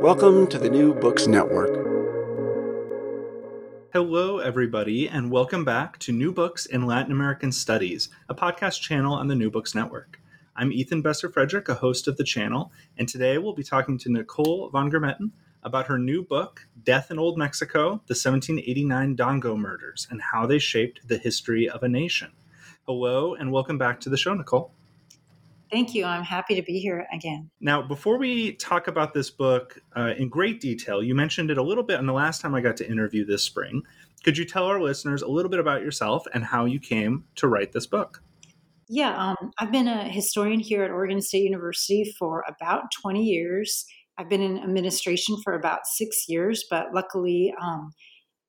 Welcome to the New Books Network. Hello, everybody, and welcome back to New Books in Latin American Studies, a podcast channel on the New Books Network. I'm Ethan Besser Fredrick, a host of the channel, and today we'll be talking to Nicole von Germeten about her new book, Death in Old Mexico The 1789 Dongo Murders and How They Shaped the History of a Nation. Hello, and welcome back to the show, Nicole. Thank you. I'm happy to be here again. Now, before we talk about this book uh, in great detail, you mentioned it a little bit in the last time I got to interview this spring. Could you tell our listeners a little bit about yourself and how you came to write this book? Yeah, um, I've been a historian here at Oregon State University for about 20 years. I've been in administration for about six years, but luckily, um,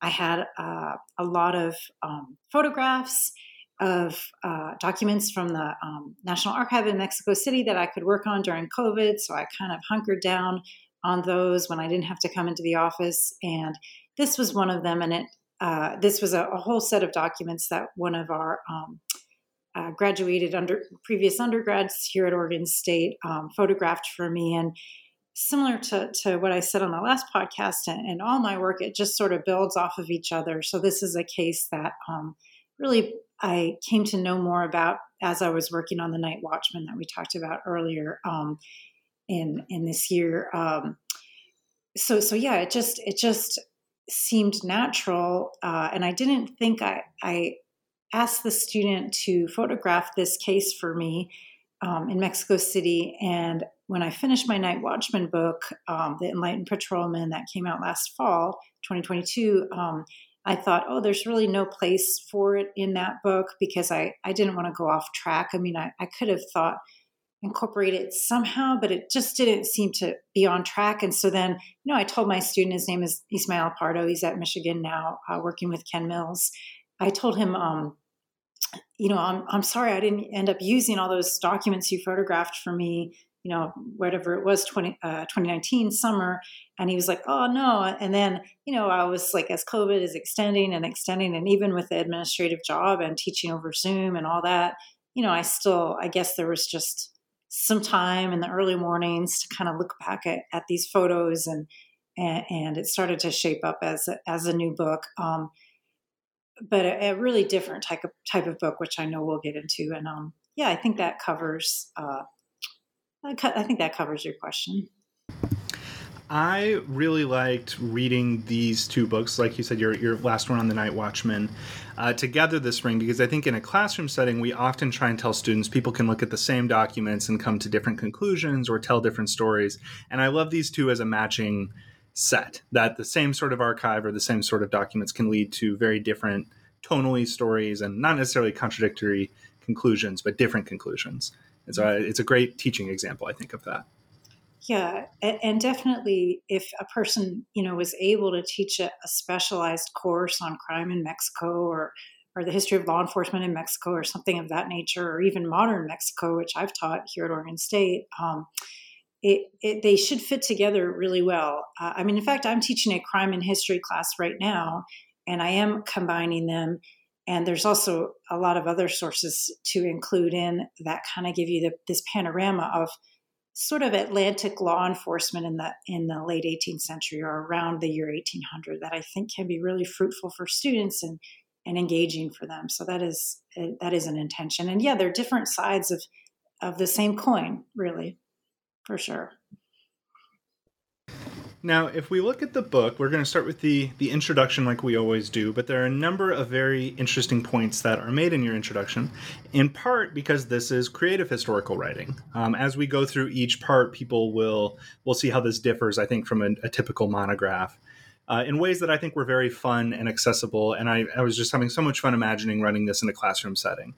I had uh, a lot of um, photographs of uh, documents from the um, National Archive in Mexico City that I could work on during COVID. So I kind of hunkered down on those when I didn't have to come into the office. And this was one of them. And it uh, this was a, a, whole set of documents that one of our um, uh, graduated under previous undergrads here at Oregon State um, photographed for me. And similar to, to what I said on the last podcast and, and, all my work, it just sort of builds off of each other. So this is a case that um, really I came to know more about as I was working on the Night Watchman that we talked about earlier um, in in this year. Um, so so yeah, it just it just seemed natural, uh, and I didn't think I I asked the student to photograph this case for me um, in Mexico City, and when I finished my Night Watchman book, um, The Enlightened Patrolman, that came out last fall, 2022 I thought, oh, there's really no place for it in that book because I, I didn't want to go off track. I mean, I, I could have thought incorporate it somehow, but it just didn't seem to be on track. And so then, you know, I told my student, his name is Ismael Pardo, he's at Michigan now, uh, working with Ken Mills. I told him, um, you know, I'm, I'm sorry I didn't end up using all those documents you photographed for me you know, whatever it was, 20, uh, 2019 summer. And he was like, oh no. And then, you know, I was like, as COVID is extending and extending, and even with the administrative job and teaching over Zoom and all that, you know, I still, I guess there was just some time in the early mornings to kind of look back at, at these photos and, and, and it started to shape up as a, as a new book. Um, but a, a, really different type of type of book, which I know we'll get into. And um, yeah, I think that covers uh, I think that covers your question. I really liked reading these two books, like you said, your, your last one on the Night Watchman, uh, together this spring, because I think in a classroom setting, we often try and tell students people can look at the same documents and come to different conclusions or tell different stories. And I love these two as a matching set, that the same sort of archive or the same sort of documents can lead to very different tonally stories and not necessarily contradictory conclusions, but different conclusions. And so it's a great teaching example, I think, of that. Yeah, and definitely, if a person you know was able to teach a, a specialized course on crime in Mexico or or the history of law enforcement in Mexico or something of that nature, or even modern Mexico, which I've taught here at Oregon State, um, it, it, they should fit together really well. Uh, I mean, in fact, I'm teaching a crime and history class right now, and I am combining them and there's also a lot of other sources to include in that kind of give you the, this panorama of sort of Atlantic law enforcement in the in the late 18th century or around the year 1800 that I think can be really fruitful for students and and engaging for them. So that is uh, that is an intention. And yeah, they're different sides of of the same coin, really, for sure. Now, if we look at the book, we're going to start with the the introduction, like we always do. But there are a number of very interesting points that are made in your introduction, in part because this is creative historical writing. Um, as we go through each part, people will will see how this differs. I think from a, a typical monograph. Uh, in ways that I think were very fun and accessible, and I, I was just having so much fun imagining running this in a classroom setting.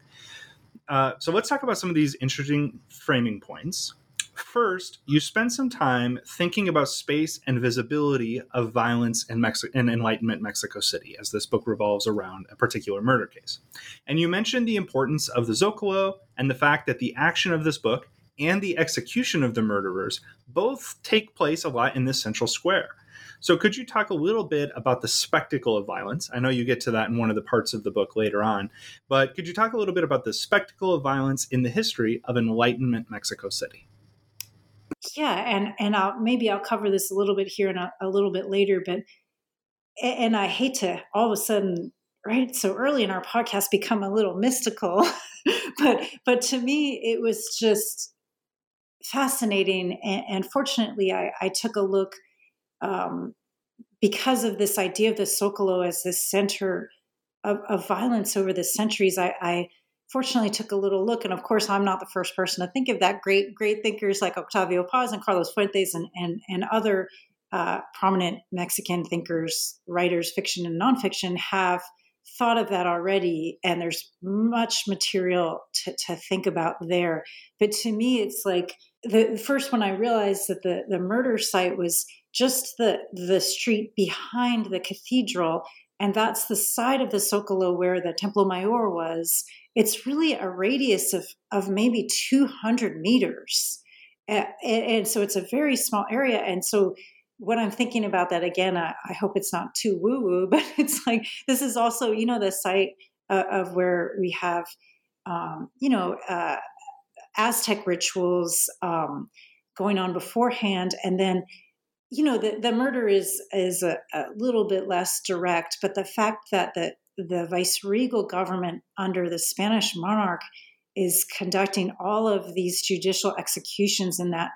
Uh, so let's talk about some of these interesting framing points. First, you spend some time thinking about space and visibility of violence in, Mexi- in Enlightenment Mexico City, as this book revolves around a particular murder case. And you mentioned the importance of the Zocalo and the fact that the action of this book and the execution of the murderers both take place a lot in this central square. So, could you talk a little bit about the spectacle of violence? I know you get to that in one of the parts of the book later on, but could you talk a little bit about the spectacle of violence in the history of Enlightenment Mexico City? Yeah, and and I'll maybe I'll cover this a little bit here and a, a little bit later, but and I hate to all of a sudden right so early in our podcast become a little mystical but but to me it was just fascinating and, and fortunately I, I, took a look um, because of this idea of the Zocalo as this center of, of violence over the centuries, I, I, fortunately took a little look. And of course, I'm not the first person to think of that. Great, great thinkers like Octavio Paz and Carlos Fuentes and, and, and other uh, prominent Mexican thinkers, writers, fiction and nonfiction have thought of that already. And there's much material to, to think about there. But to me, it's like the first when I realized that the, the murder site was just the the street behind the cathedral and that's the side of the Zocalo where the Templo Mayor was. It's really a radius of of maybe 200 meters, and, and so it's a very small area. And so when I'm thinking about that again, I, I hope it's not too woo woo, but it's like this is also you know the site uh, of where we have um, you know uh, Aztec rituals um, going on beforehand, and then you know the, the murder is is a, a, little bit less direct but the fact that the the viceregal government under the spanish monarch is conducting all of these judicial executions in that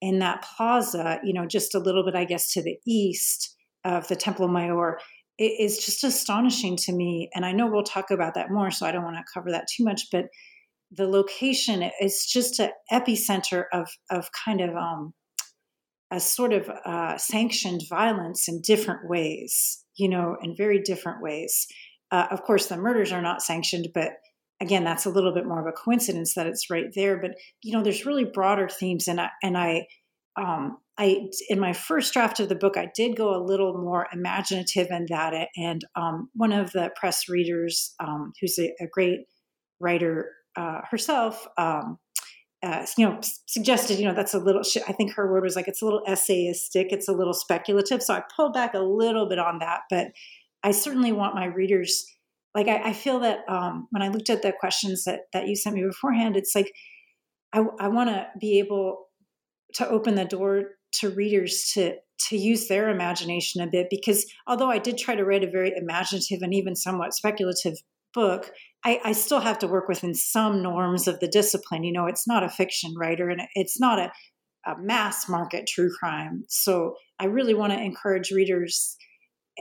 in that plaza you know just a little bit i guess to the east of the templo mayor it is just astonishing to me and i know we'll talk about that more so i don't want to cover that too much but the location is just an epicenter of of kind of um, as sort of uh, sanctioned violence in different ways, you know, in very different ways. Uh, of course, the murders are not sanctioned, but again, that's a little bit more of a coincidence that it's right there. But you know, there's really broader themes, and I, and I, um, I in my first draft of the book, I did go a little more imaginative in that. And um, one of the press readers, um, who's a, a, great writer uh, herself, um, uh, you know, suggested, you know, that's a little, I think her word was like, it's a little essayistic, it's a little speculative. So I pulled back a little bit on that, but I certainly want my readers, like, I, I feel that um, when I looked at the questions that, that you sent me beforehand, it's like, I, I want to be able to open the door to readers to, to use their imagination a bit because although I did try to write a very imaginative and even somewhat speculative book, I, I, still have to work within some norms of the discipline. You know, it's not a fiction writer and it's not a, a mass market true crime. So I really want to encourage readers,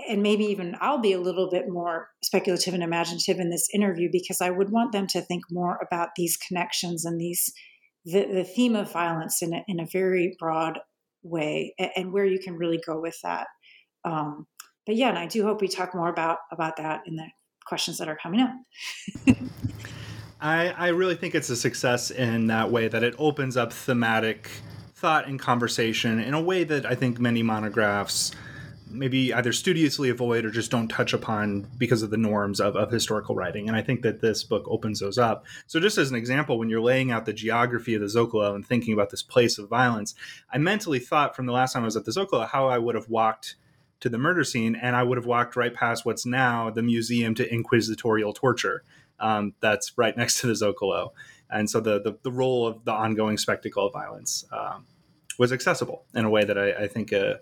and maybe even I'll be a little bit more speculative and imaginative in this interview because I would want them to think more about these connections and these the, the theme of violence in a, in a very broad way and, and where you can really go with that. Um, but yeah, and I do hope we talk more about about that in the questions that are coming up. I, I really think it's a success in that way that it opens up thematic thought and conversation in a way that I think many monographs maybe either studiously avoid or just don't touch upon because of the norms of, of historical writing. And I think that this book opens those up. So, just as an example, when you're laying out the geography of the Zocalo and thinking about this place of violence, I mentally thought from the last time I was at the Zocalo how I would have walked to the murder scene, and I would have walked right past what's now the Museum to Inquisitorial Torture. Um, that's right next to the Zocalo, and so the, the, the role of the ongoing spectacle of violence um, was accessible in a way that I, I think a,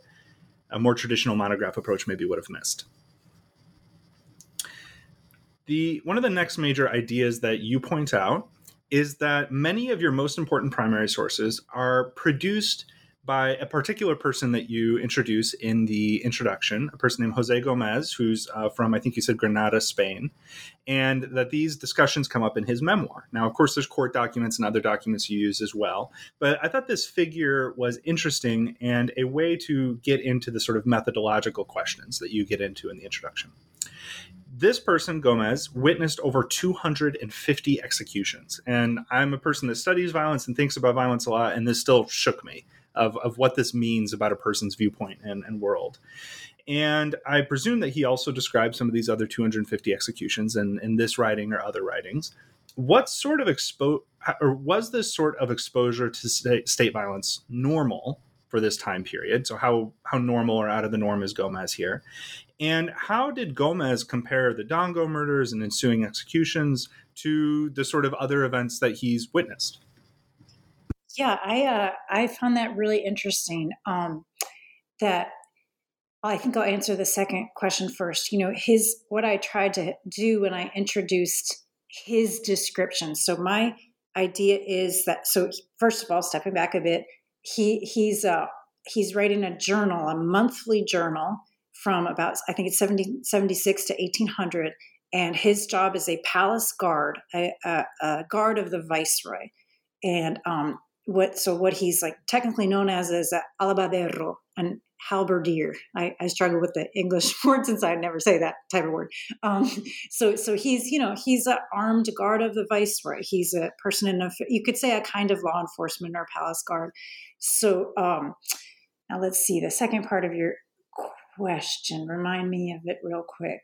a more traditional monograph approach maybe would have missed. The one of the next major ideas that you point out is that many of your most important primary sources are produced by a particular person that you introduce in the introduction, a person named Jose Gomez, who's uh, from, I think you said Granada, Spain, and that these discussions come up in his memoir. Now, of course, there's court documents and other documents you use as well, but I thought this figure was interesting and a way to get into the sort of methodological questions that you get into in the introduction this person, Gomez, witnessed over 250 executions. And I'm a person that studies violence and thinks about violence a lot, and this still shook me of, of what this means about a person's viewpoint and, and world. And I presume that he also described some of these other 250 executions in, in this writing or other writings. What sort of expo or was this sort of exposure to state, state violence normal for this time period? So how how normal or out of the norm is Gomez here? And how did Gomez compare the Dongo murders and ensuing executions to the sort of other events that he's witnessed? Yeah, I uh, I found that really interesting. Um, that I think I'll answer the second question first. You know, his what I tried to do when I introduced his description. So my idea is that so first of all, stepping back a bit, he he's uh, he's writing a journal, a monthly journal from about I think it's 1776 to 1800, and his job is a palace guard, a, a, a guard of the viceroy, and um, what so what he's like technically known as is a alabardero, an halberdier. I, I, struggle with the English word since I never say that type of word. Um, so so he's you know he's an armed guard of the viceroy. He's a person in a you could say a kind of law enforcement or palace guard. So um, now let's see the second part of your question. Remind me of it real quick.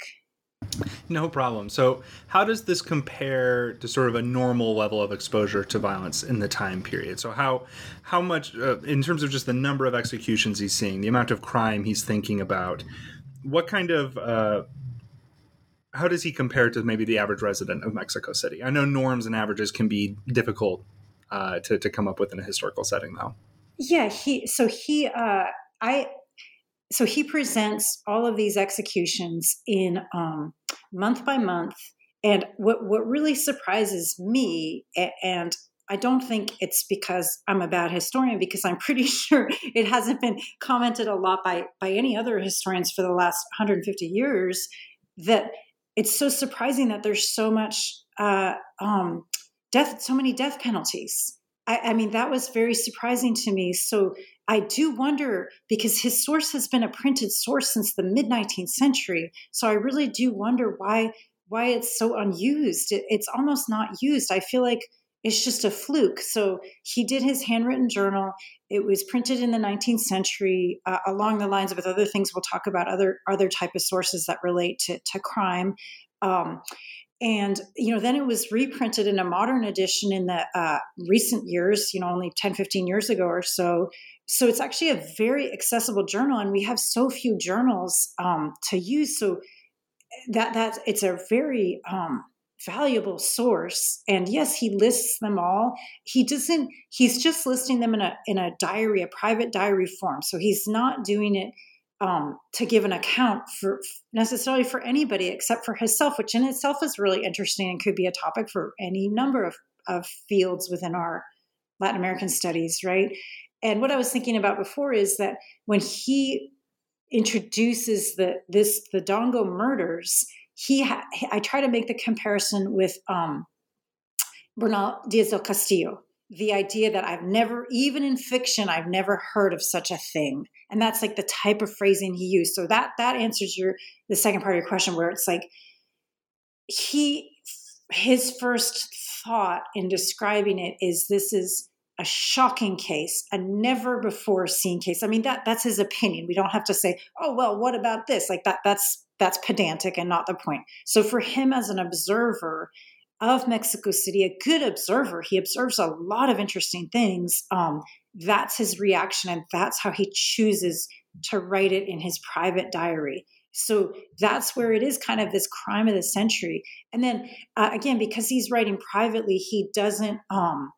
No problem. So, how does this compare to sort of a normal level of exposure to violence in the time period? So, how how much, uh, in terms of just the number of executions he's seeing, the amount of crime he's thinking about, what kind of uh, how does he compare to maybe the average resident of Mexico City? I know norms and averages can be difficult uh, to to come up with in a historical setting, though. Yeah, he so he uh, I so he presents all of these executions in um, month by month. And what, what really surprises me, and I don't think it's because I'm a bad historian, because I'm pretty sure it hasn't been commented a lot by, by any other historians for the last 150 years, that it's so surprising that there's so much uh, um, death, so many death penalties. I, I mean, that was very surprising to me. So I do wonder because his source has been a printed source since the mid 19th century. So I really do wonder why why it's so unused. It, it's almost not used. I feel like it's just a fluke. So he did his handwritten journal. It was printed in the 19th century, uh, along the lines of other things. We'll talk about other other type of sources that relate to, to crime. Um, and you know then it was reprinted in a modern edition in the uh, recent years you know only 10 15 years ago or so. So it's actually a very accessible journal and we have so few journals um, to use. So that that it's a very um, valuable source. And yes he lists them all. He doesn't he's just listing them in a in a diary a private diary form. So he's not doing it um, to give an account for necessarily for anybody except for himself which in itself is really interesting and could be a topic for any number of, of fields within our latin american studies right and what I was thinking about before is that when he introduces the this the Dongo murders, he ha- I try to make the comparison with um, Bernal Diaz del Castillo. The idea that I've never, even in fiction, I've never heard of such a thing, and that's like the type of phrasing he used. So that that answers your the second part of your question, where it's like he his first thought in describing it is this is a shocking case, a never before seen case. I mean, that that's his opinion. We don't have to say, oh well, what about this? Like that that's that's pedantic and not the point. So for him as an observer of Mexico City, a good observer, he observes a lot of interesting things. Um, that's his reaction, and that's how he chooses to write it in his private diary. So that's where it is kind of this crime of the century. And then uh, again, because he's writing privately, he doesn't. Um,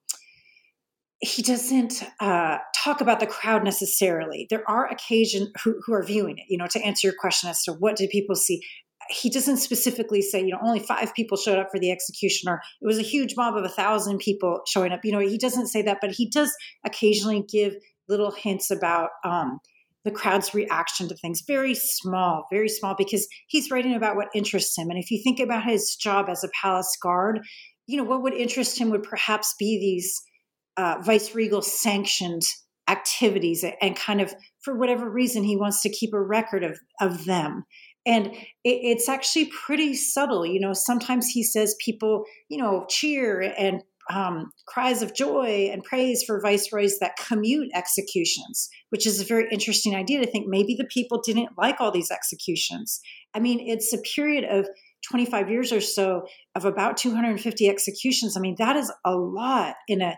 he doesn't uh, talk about the crowd necessarily. There are occasions who, who are viewing it, you know, to answer your question as to what did people see. He doesn't specifically say, you know, only five people showed up for the executioner. it was a huge mob of a thousand people showing up. You know, he doesn't say that, but he does occasionally give little hints about um, the crowd's reaction to things. Very small, very small, because he's writing about what interests him. And if you think about his job as a palace guard, you know, what would interest him would perhaps be these uh, vice regal sanctioned activities and kind of for whatever reason he wants to keep a record of of them and it, it's actually pretty subtle you know sometimes he says people you know cheer and um, cries of joy and praise for viceroys that commute executions, which is a very interesting idea to think maybe the people didn't like all these executions. I mean, it's a period of 25 years or so of about 250 executions. I mean, that is a lot in a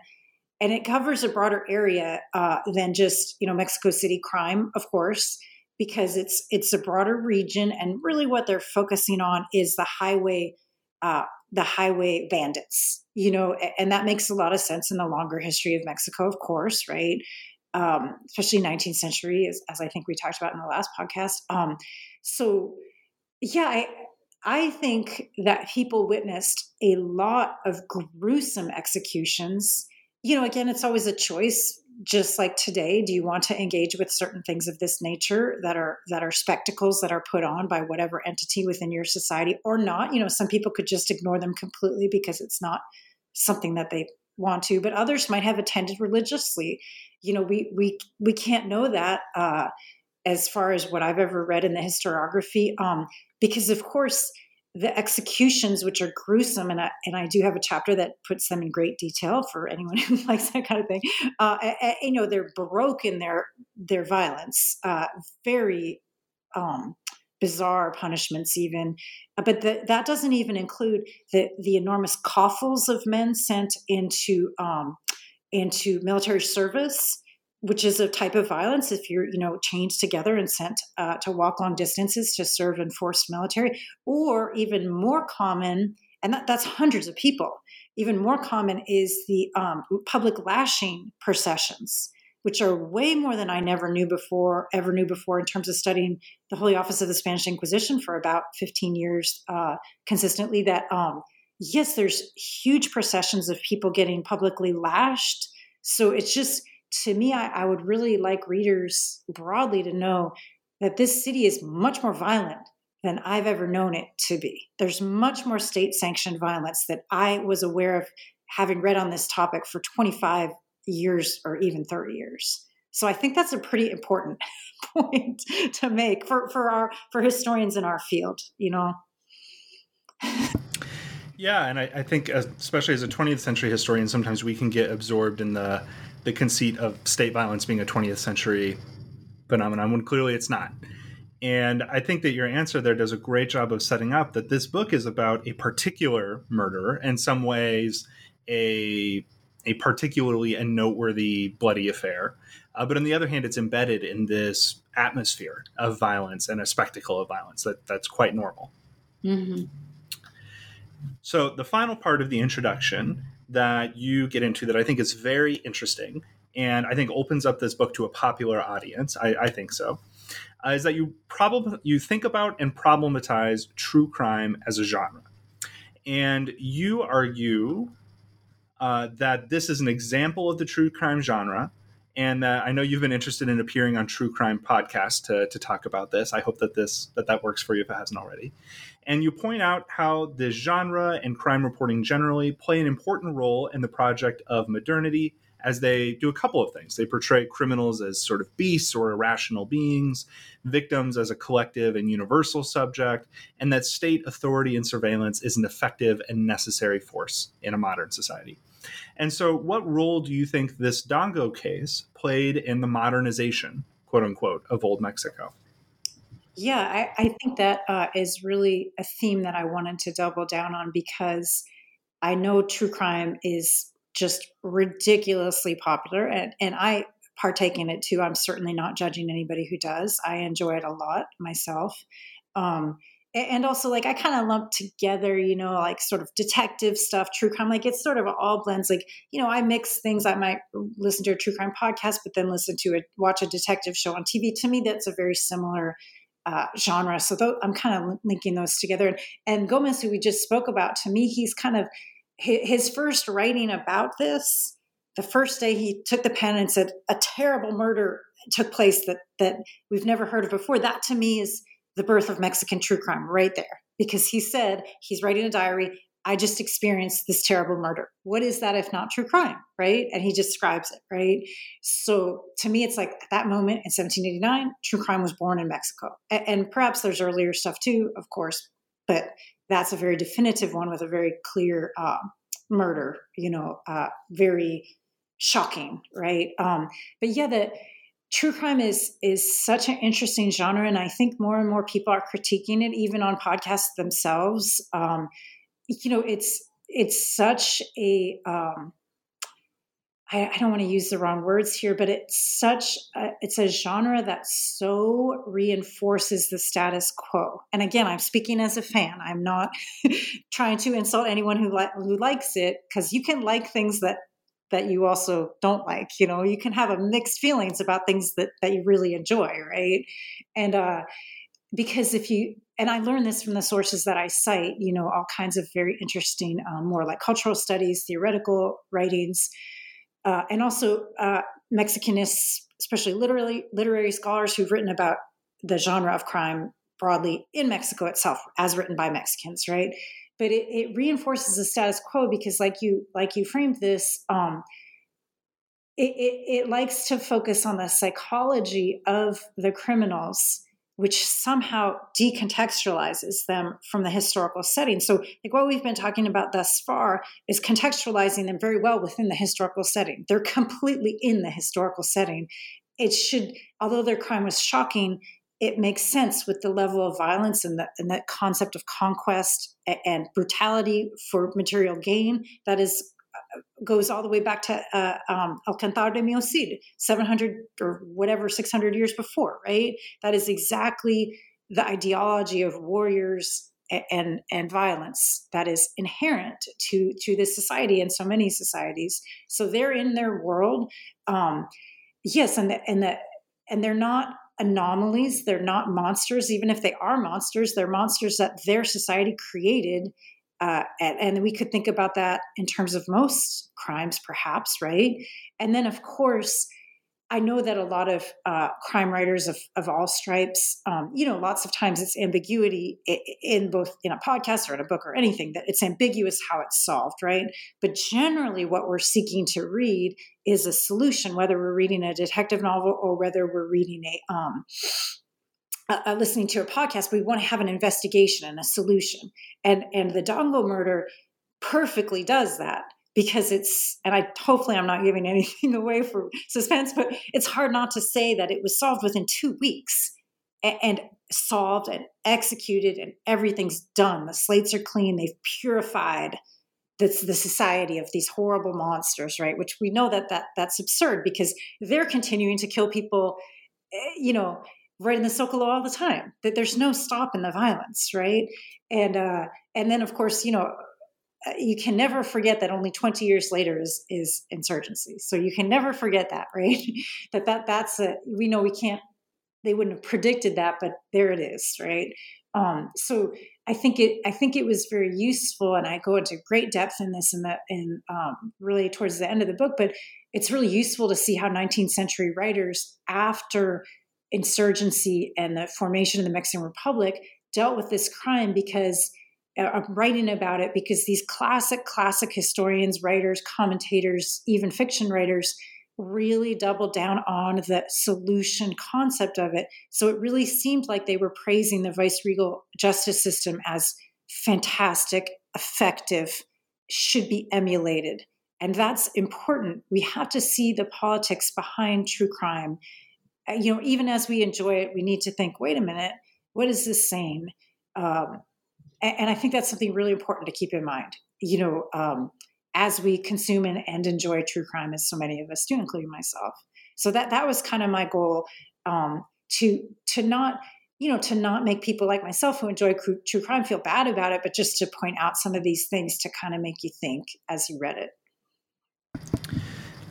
and it covers a broader area uh, than just you know Mexico City crime, of course, because it's it's a broader region, and really what they're focusing on is the highway uh, the highway bandits, you know, and that makes a lot of sense in the longer history of Mexico, of course, right? Um, especially 19th century, as, as, I think we talked about in the last podcast. Um, so, yeah, I, I think that people witnessed a lot of gruesome executions you know, again, it's always a choice. Just like today, do you want to engage with certain things of this nature that are that are spectacles that are put on by whatever entity within your society or not? You know, some people could just ignore them completely because it's not something that they want to, but others might have attended religiously. You know, we we we can't know that uh, as far as what I've ever read in the historiography, um, because of course the executions, which are gruesome, and I, and I do have a chapter that puts them in great detail for anyone who likes that kind of thing. Uh, you know, they're baroque in their their violence, uh, very um, bizarre punishments, even. Uh, but the, that doesn't even include the the enormous coffles of men sent into um, into military service which is a type of violence if you're you know chained together and sent uh, to walk long distances to serve in forced military or even more common and that, that's hundreds of people even more common is the um, public lashing processions which are way more than i never knew before ever knew before in terms of studying the holy office of the spanish inquisition for about 15 years uh, consistently that um, yes there's huge processions of people getting publicly lashed so it's just to me, I, I would really like readers broadly to know that this city is much more violent than I've ever known it to be. There's much more state sanctioned violence that I was aware of having read on this topic for 25 years or even 30 years. So I think that's a pretty important point to make for, for our for historians in our field, you know. Yeah, and I, I think especially as a 20th century historian, sometimes we can get absorbed in the the conceit of state violence being a 20th century phenomenon when clearly it's not. And I think that your answer there does a great job of setting up that this book is about a particular murder, in some ways, a a particularly and noteworthy bloody affair. Uh, but on the other hand, it's embedded in this atmosphere of violence and a spectacle of violence that, that's quite normal. Mm-hmm. So, the final part of the introduction that you get into that I think is very interesting and I think opens up this book to a popular audience. I, I think so. Uh, is that you probably you think about and problematize true crime as a genre, and you argue uh, that this is an example of the true crime genre, and that I know you've been interested in appearing on true crime podcasts to, to talk about this. I hope that this that that works for you if it hasn't already. And you point out how the genre and crime reporting generally play an important role in the project of modernity as they do a couple of things. They portray criminals as sort of beasts or irrational beings, victims as a collective and universal subject, and that state authority and surveillance is an effective and necessary force in a modern society. And so, what role do you think this Dongo case played in the modernization, quote unquote, of Old Mexico? Yeah, I, I think that uh, is really a theme that I wanted to double down on because I know true crime is just ridiculously popular, and, and I partake in it too. I'm certainly not judging anybody who does. I enjoy it a lot myself. Um, and also like I kind of lump together, you know, like sort of detective stuff, true crime. Like it's sort of all blends. Like you know, I mix things. I might listen to a true crime podcast, but then listen to a watch a detective show on TV. To me, that's a very similar uh, genre. So th- I'm kind of linking those together. And, and Gomez, who we just spoke about, to me, he's kind of his first writing about this the first day he took the pen and said a terrible murder took place that that we've never heard of before. That to me is the birth of Mexican true crime right there because he said he's writing a diary. I just experienced this terrible murder. What is that if not true crime, right? And he describes it, right? So to me, it's like at that moment in 1789, true crime was born in Mexico. And, perhaps there's earlier stuff too, of course, but that's a very definitive one with a very clear uh, murder, you know, uh, very shocking, right? Um, but yeah, the true crime is is such an interesting genre, and I think more and more people are critiquing it, even on podcasts themselves. Um, you know, it's it's such a um, I, I don't want to use the wrong words here, but it's such a, it's a genre that so reinforces the status quo. And again, I'm speaking as a fan. I'm not trying to insult anyone who li- who likes it because you can like things that that you also don't like. You know, you can have a mixed feelings about things that that you really enjoy, right? And uh, because if you and I learned this from the sources that I cite, you know, all kinds of very interesting, um, more like cultural studies, theoretical writings, uh, and also uh, Mexicanists, especially literary literary scholars who've written about the genre of crime broadly in Mexico itself, as written by Mexicans, right? But it, it reinforces the status quo because, like you like you framed this, um, it, it, it likes to focus on the psychology of the criminals which somehow decontextualizes them from the historical setting. So, like what we've been talking about thus far is contextualizing them very well within the historical setting. They're completely in the historical setting. It should, although their crime was shocking, it makes sense with the level of violence and, the, and that concept of conquest and brutality for material gain that is goes all the way back to uh, um, El Cantar de Mio Cid, 700 or whatever, 600 years before, right? That is exactly the ideology of warriors and and violence that is inherent to to this society and so many societies. So they're in their world, um, yes, and the, and the, and they're not anomalies. They're not monsters, even if they are monsters. They're monsters that their society created uh, and, and, we could think about that in terms of most crimes, perhaps, right? And then, of course, I know that a lot of uh, crime writers of, of all stripes, um, you know, lots of times it's ambiguity in both in a podcast or in a book or anything that it's ambiguous how it's solved, right? But generally, what we're seeking to read is a solution, whether we're reading a detective novel or whether we're reading a um, listening to a podcast, we want to have an investigation and a solution. And and the Dongo murder perfectly does that because it's and I hopefully I'm not giving anything away for suspense, but it's hard not to say that it was solved within two weeks and, solved and executed and everything's done. The slates are clean. They've purified the, society of these horrible monsters, right? Which we know that that that's absurd because they're continuing to kill people, eh, you know, right in the Zocalo all the time. That there's no stop in the violence, right? And uh, and then of course, you know, you can never forget that only 20 years later is is insurgency. So you can never forget that, right? that that that's a we know we can't. They wouldn't have predicted that, but there it is, right? Um, so I think it I think it was very useful, and I go into great depth in this in that in um, really towards the end of the book. But it's really useful to see how 19th century writers after insurgency and the formation of the Mexican Republic dealt with this crime because uh, I'm writing about it because these classic, classic historians, writers, commentators, even fiction writers really doubled down on the solution concept of it. So it really seemed like they were praising the viceregal justice system as fantastic, effective, should be emulated. And that's important. We have to see the politics behind true crime uh, you know, even as we enjoy it, we need to think, wait a minute, what is this saying? Um, and, and, I think that's something really important to keep in mind. You know, um, as we consume and, and, enjoy true crime, as so many of us do, including myself. So that that was kind of my goal um, to to not you know to not make people like myself who enjoy true crime feel bad about it, but just to point out some of these things to kind of make you think as you read it.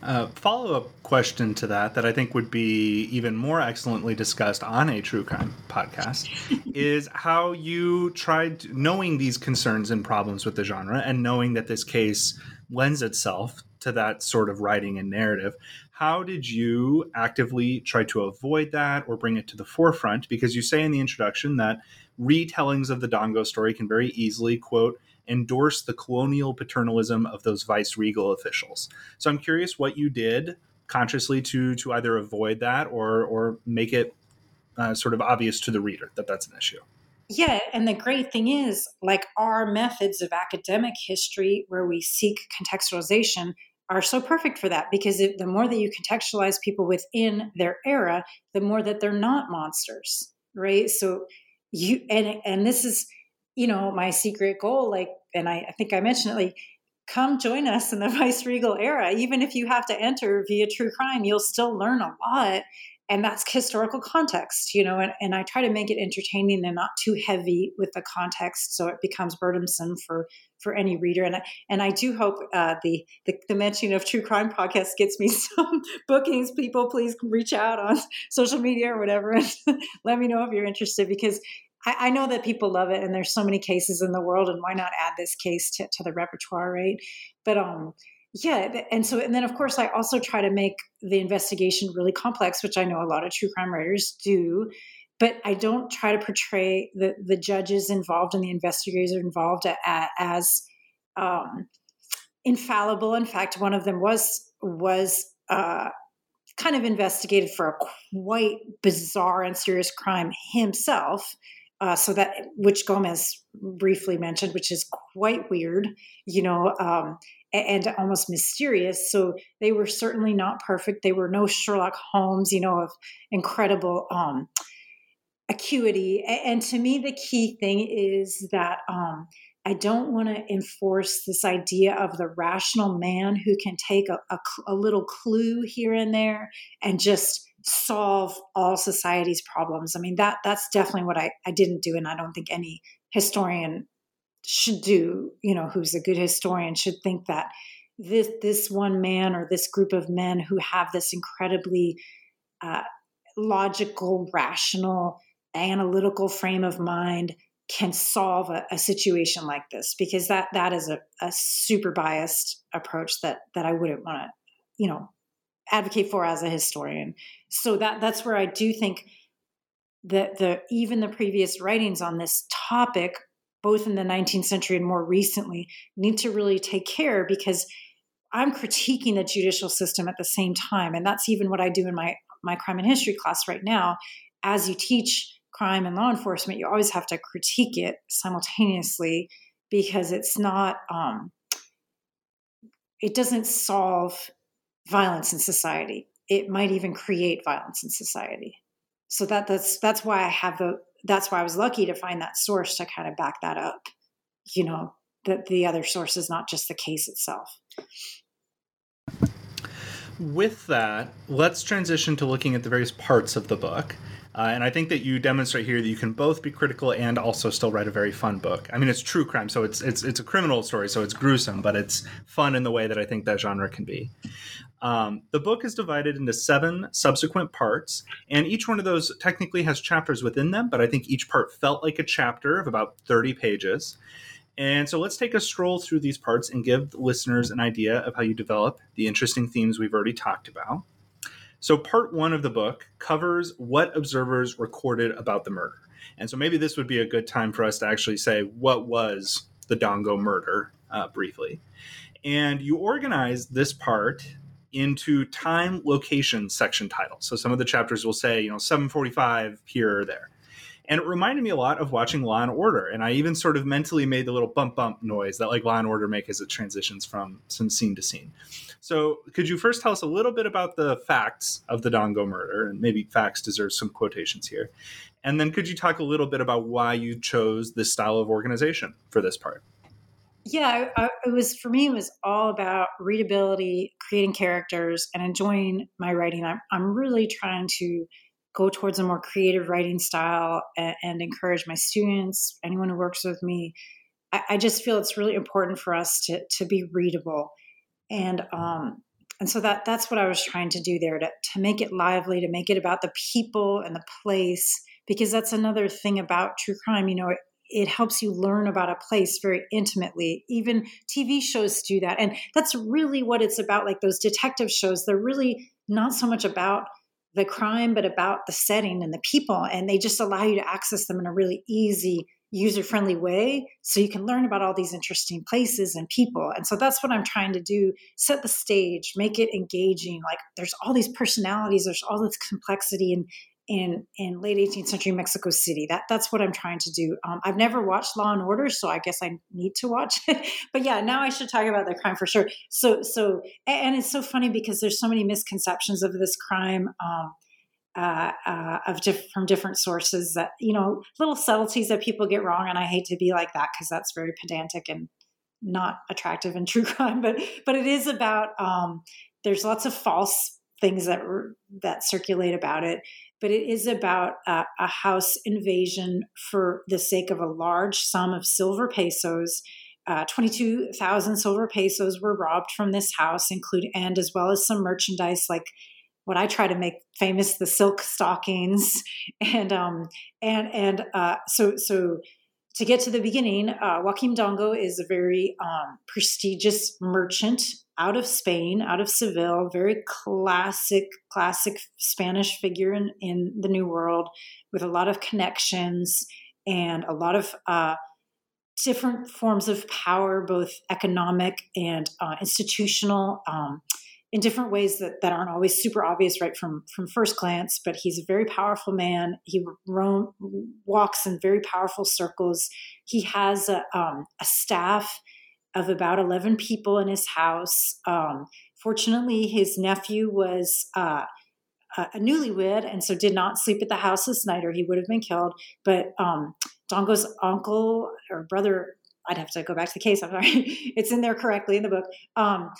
Uh, follow up question to that, that I think would be even more excellently discussed on a true crime podcast, is how you tried knowing these concerns and problems with the genre and knowing that this case lends itself to that sort of writing and narrative. How did you actively try to avoid that or bring it to the forefront? Because you say in the introduction that retellings of the Dongo story can very easily, quote, endorse the colonial paternalism of those vice regal officials. So I'm curious what you did consciously to to either avoid that or or make it uh, sort of obvious to the reader that that's an issue. Yeah, and the great thing is, like our methods of academic history, where we seek contextualization, are so perfect for that because the more that you contextualize people within their era, the more that they're not monsters, right? So you and and this is, you know, my secret goal. Like, and I, I think I mentioned it. Like, come join us in the vice regal era. Even if you have to enter via true crime, you'll still learn a lot and that's historical context you know and, and i try to make it entertaining and not too heavy with the context so it becomes burdensome for for any reader and I, and I do hope uh, the, the the mention of true crime podcast gets me some bookings people please reach out on social media or whatever and let me know if you're interested because I, I, know that people love it and there's so many cases in the world and why not add this case to, to the repertoire right? But um yeah and so and then of course i also try to make the investigation really complex which i know a lot of true crime writers do but i don't try to portray the the judges involved and the investigators involved as um, infallible. In fact one of them was was uh, kind of investigated for a quite bizarre and serious crime himself uh, so that which gomez briefly mentioned which is quite weird you know um, and almost mysterious. So they were certainly not perfect. They were no Sherlock Holmes, you know, of incredible um, acuity. And to me, the key thing is that um, I don't want to enforce this idea of the rational man who can take a, a, a little clue here and there and just solve all society's problems. I mean, that that's definitely what I, I didn't do, and I don't think any historian should do, you know, who's a good historian should think that this this one man or this group of men who have this incredibly uh, logical, rational, analytical frame of mind can solve a, a, situation like this because that that is a, a super biased approach that that I wouldn't want to, you know, advocate for as a historian. So that that's where I do think that the even the previous writings on this topic both in the 19th century and more recently, need to really take care because I'm critiquing the judicial system at the same time. And that's even what I do in my, my crime and history class right now. As you teach crime and law enforcement, you always have to critique it simultaneously because it's not, um, it doesn't solve violence in society. It might even create violence in society. So that that's that's why I have the that's why I was lucky to find that source to kind of back that up. You know, that the other source is not just the case itself. With that, let's transition to looking at the various parts of the book. Uh, and I think that you demonstrate here that you can both be critical and also still write a very fun book. I mean, it's true crime, so it's it's it's a criminal story, so it's gruesome, but it's fun in the way that I think that genre can be. Um, the book is divided into seven subsequent parts, and each one of those technically has chapters within them, but I think each part felt like a chapter of about 30 pages. And so let's take a stroll through these parts and give the listeners an idea of how you develop the interesting themes we've already talked about. So, part one of the book covers what observers recorded about the murder. And so, maybe this would be a good time for us to actually say what was the Dongo murder uh, briefly. And you organize this part into time location section titles. So some of the chapters will say, you know, 745 here or there. And it reminded me a lot of watching Law and Order. And I even sort of mentally made the little bump bump noise that like Law and Order make as it transitions from some scene to scene. So could you first tell us a little bit about the facts of the Dongo murder? And maybe facts deserves some quotations here. And then could you talk a little bit about why you chose this style of organization for this part? yeah it was for me it was all about readability creating characters and enjoying my writing i'm, I'm really trying to go towards a more creative writing style and, and encourage my students anyone who works with me I, I, just feel it's really important for us to to be readable and um and so that that's what i was trying to do there to, to make it lively to make it about the people and the place because that's another thing about true crime you know it, it helps you learn about a place very intimately. Even TV shows do that. And that's really what it's about. Like those detective shows, they're really not so much about the crime, but about the setting and the people. And they just allow you to access them in a really easy, user friendly way. So you can learn about all these interesting places and people. And so that's what I'm trying to do set the stage, make it engaging. Like there's all these personalities, there's all this complexity and in in late 18th century Mexico City. That that's what I'm trying to do. Um, I've never watched Law and Order, so I guess I need to watch it. but yeah, now I should talk about the crime for sure. So so and it's so funny because there's so many misconceptions of this crime. Um, uh, uh, of diff- from different sources that you know little subtleties that people get wrong and i hate to be like that because that's very pedantic and not attractive in true crime but but it is about um, there's lots of false things that that circulate about it but it is about a, a house invasion for the sake of a large sum of silver pesos. Uh, 22,000 silver pesos were robbed from this house, including and as well as some merchandise like what I try to make famous, the silk stockings, and um, and and uh, so so to get to the beginning, uh, Joaquín Dongo is a very um, prestigious merchant out of Spain, out of Seville, very classic, classic Spanish figure in, in the New World with a lot of connections and a lot of uh, different forms of power, both economic and uh, institutional. Um, in different ways that, that aren't always super obvious right from from first glance but he's a very powerful man he roam, walks in very powerful circles he has a, um, a staff of about 11 people in his house. Um, fortunately, his nephew was uh, a newlywed and so did not sleep at the house this night or he would have been killed. But um, Dongo's uncle or brother, I'd have to go back to the case, I'm sorry, it's in there correctly in the book, um,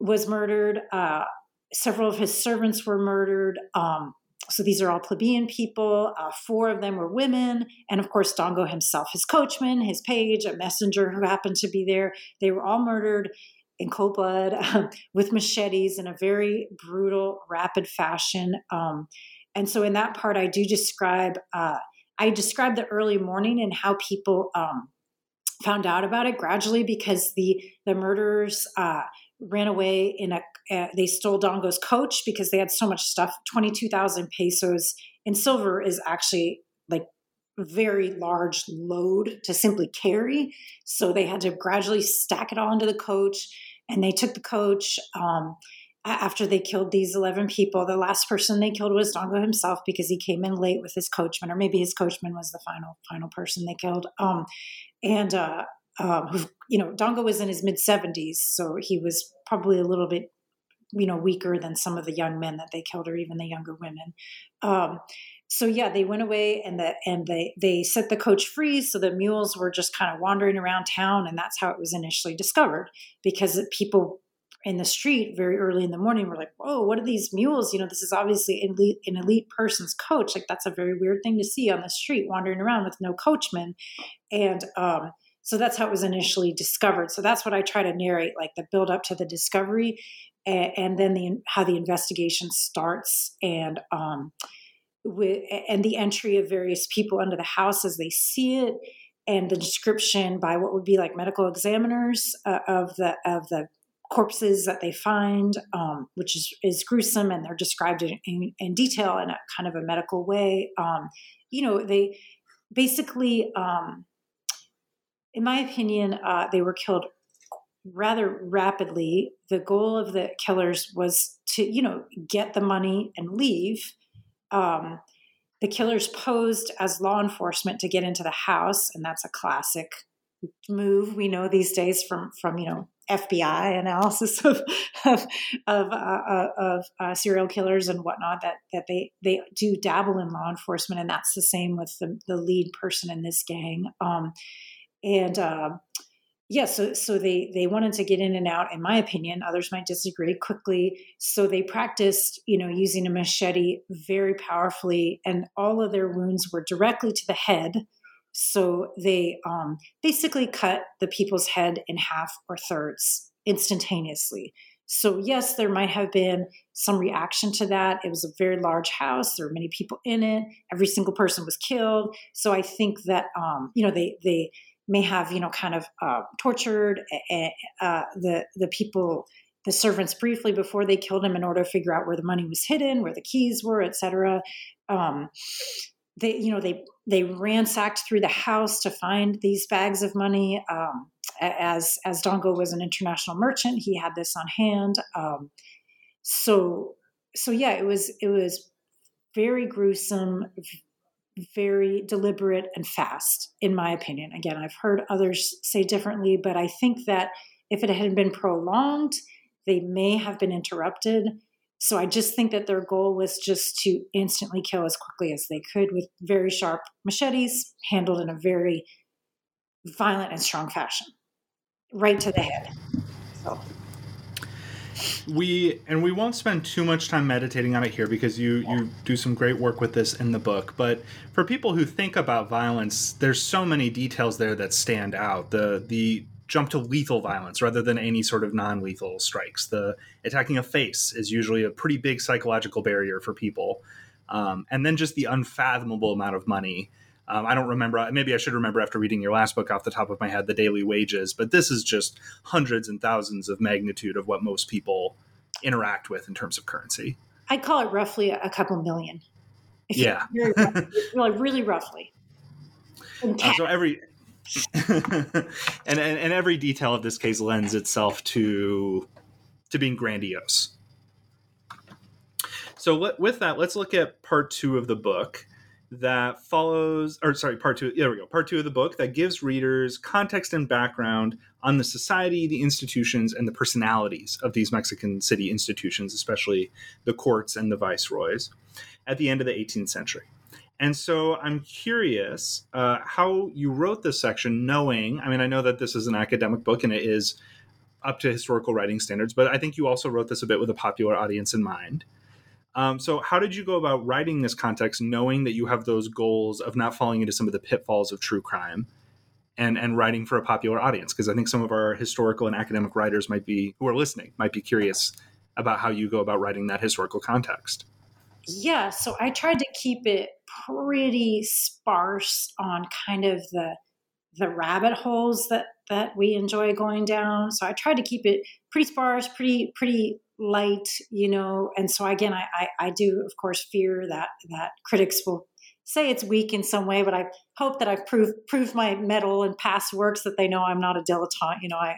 was murdered. Uh, several of his servants were murdered. Um, so these are all plebeian people. Uh, four of them were women. And of course, Dongo himself, his coachman, his page, a messenger who happened to be there. They were all murdered in cold blood um, with machetes in a very brutal, rapid fashion. Um, and so in that part, I do describe, uh, I describe the early morning and how people um, found out about it gradually because the, the murderers uh, ran away in a uh, they stole Dongo's coach because they had so much stuff. 22,000 pesos in silver is actually like very large load to simply carry. So they had to gradually stack it all into the coach. And they took the coach um, after they killed these 11 people. The last person they killed was Dongo himself because he came in late with his coachman, or maybe his coachman was the final final person they killed. Um, and uh, um, you know, Dongo was in his mid 70s, so he was probably a little bit, you know, weaker than some of the young men that they killed, or even the younger women. Um, so yeah, they went away and the and they they set the coach free, so the mules were just kind of wandering around town, and that's how it was initially discovered because people in the street very early in the morning were like, "Whoa, what are these mules? You know, this is obviously an elite, an elite person's coach. Like that's a very weird thing to see on the street, wandering around with no coachman." And um, so that's how it was initially discovered. So that's what I try to narrate, like the build up to the discovery, and, and then the how the investigation starts, and um, with and the entry of various people under the house as they see it, and the description by what would be like medical examiners uh, of the of the corpses that they find, um, which is, is gruesome, and they're described in, in, in, detail in a kind of a medical way. Um, you know, they basically um, in my opinion, uh, they were killed rather rapidly. The goal of the killers was to, you know, get the money and leave. Um, the killers posed as law enforcement to get into the house, and that's a classic move we know these days from from you know FBI analysis of of of, uh, uh, of uh, serial killers and whatnot that that they they do dabble in law enforcement, and that's the same with the, the lead person in this gang. Um, and uh, yeah, so so they they wanted to get in and out. In my opinion, others might disagree quickly. So they practiced, you know, using a machete very powerfully, and all of their wounds were directly to the head. So they um, basically cut the people's head in half or thirds instantaneously. So, yes, there might have been some reaction to that. It was a very large house. There were many people in it. Every single person was killed. So, I think that, um, you know, they, they, may have you know kind of uh, tortured uh, the the people the servants briefly before they killed him in order to figure out where the money was hidden where the keys were etc um, they you know they they ransacked through the house to find these bags of money um, as as dongo was an international merchant he had this on hand um, so so yeah it was it was very gruesome very deliberate and fast, in my opinion. Again, I've heard others say differently, but I think that if it had been prolonged, they may have been interrupted. So I just think that their goal was just to instantly kill as quickly as they could with very sharp machetes, handled in a very violent and strong fashion, right to the head. So we and we won't spend too much time meditating on it here because you you do some great work with this in the book but for people who think about violence there's so many details there that stand out. The the jump to lethal violence rather than any sort of non-lethal strikes. The attacking a face is usually a pretty big psychological barrier for people. Um, and then just the unfathomable amount of money um, I don't remember. Maybe I should remember after reading your last book off the top of my head, the daily wages. But this is just hundreds and thousands of magnitude of what most people interact with in terms of currency. I call it roughly a couple million. Yeah, really, roughly, really, really roughly. Uh, so every and, and and every detail of this case lends itself to to being grandiose. So let, with that, let's look at part two of the book that follows, or sorry, part two. There we go. Part two of the book that gives readers context and background on the society, the institutions, and the personalities of these Mexican city institutions, especially the courts and the viceroys, at the end of the 18th century. And so I'm curious uh, how you wrote this section, knowing, I mean, I know that this is an academic book and it is up to historical writing standards, but I think you also wrote this a bit with a popular audience in mind. Um, so, how did you go about writing this context, knowing that you have those goals of not falling into some of the pitfalls of true crime, and and writing for a popular audience? Because I think some of our historical and academic writers might be who are listening might be curious about how you go about writing that historical context. Yeah, so I tried to keep it pretty sparse on kind of the the rabbit holes that that we enjoy going down. So I tried to keep it pretty sparse, pretty pretty light, you know. And so again, I, I, I do of course fear that that critics will say it's weak in some way, but I hope that I've proved proved my mettle in past works that they know I'm not a dilettante. You know, I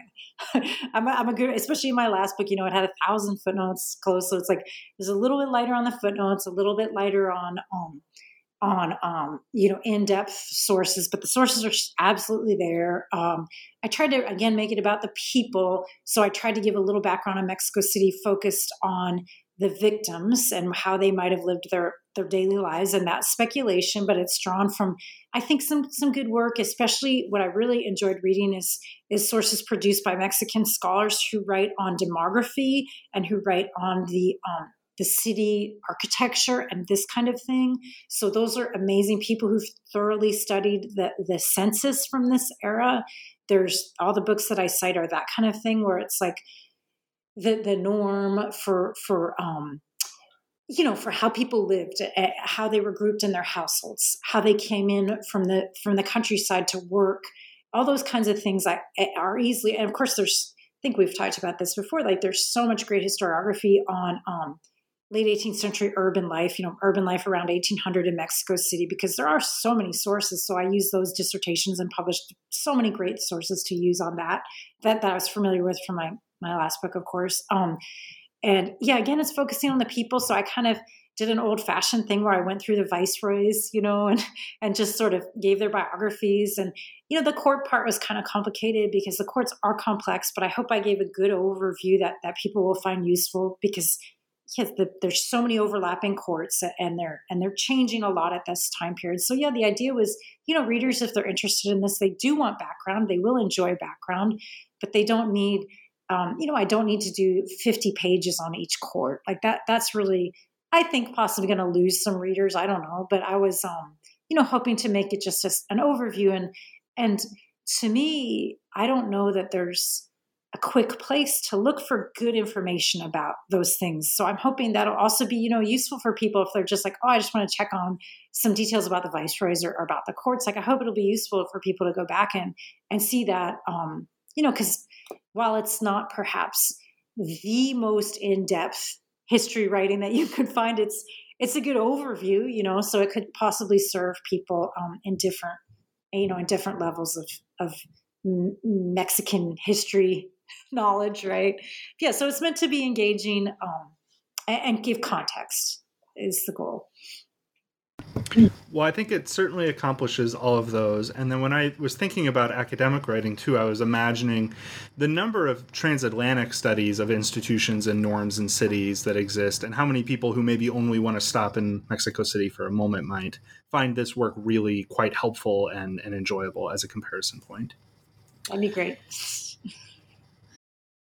I'm a, I'm a good, especially in my last book. You know, it had a thousand footnotes close, so it's like there's a little bit lighter on the footnotes, a little bit lighter on um, on um, you know in-depth sources but the sources are absolutely there. Um, i tried to again make it about the people. So i tried to give a little background on mexico city focused on the victims and how they might have lived their their daily lives and that speculation but it's drawn from i think some some good work especially what i really enjoyed reading is is sources produced by mexican scholars who write on demography and who write on the um, the city architecture and this kind of thing. So those are amazing people who've thoroughly studied the, the census from this era. There's all the books that I cite are that kind of thing where it's like the the norm for for um, you know for how people lived eh, how they were grouped in their households how they came in from the from the countryside to work all those kinds of things eh, are easily and of course there's i think we've talked about this before like there's so much great historiography on um, late 18th century urban life, you know, urban life around 1800 in Mexico City, because there are so many sources. So I use those dissertations and published so many great sources to use on that, that, that I was familiar with from my, my last book, of course. Um, and yeah, again, it's focusing on the people. So I kind of did an old fashioned thing where I went through the viceroys, you know, and, and just sort of gave their biographies. And, you know, the court part was kind of complicated because the courts are complex, but I hope I gave a good overview that, that people will find useful because yes, the, there's so many overlapping courts and they're and they're changing a lot at this time period. So yeah, the idea was, you know, readers if they're interested in this, they do want background, they will enjoy background, but they don't need um, you know, I don't need to do 50 pages on each court. Like that that's really I think possibly going to lose some readers, I don't know, but I was um, you know, hoping to make it just as an overview and and to me, I don't know that there's quick place to look for good information about those things. So I'm hoping that'll also be, you know, useful for people if they're just like, oh, I just want to check on some details about the viceroys or, or about the courts. Like I hope it'll be useful for people to go back and and see that, um, you know, because while it's not perhaps the most in-depth history writing that you could find, it's it's a good overview, you know, so it could possibly serve people um, in different, you know, in different levels of of Mexican history knowledge, right? Yeah, so it's meant to be engaging um, and, and give context is the goal. Well, I think it certainly accomplishes all of those. And then when I was thinking about academic writing too, I was imagining the number of transatlantic studies of institutions and norms and cities that exist, and how many people who maybe only want to stop in Mexico City for a moment might find this work really quite helpful and, and enjoyable as a comparison point. That'd be great.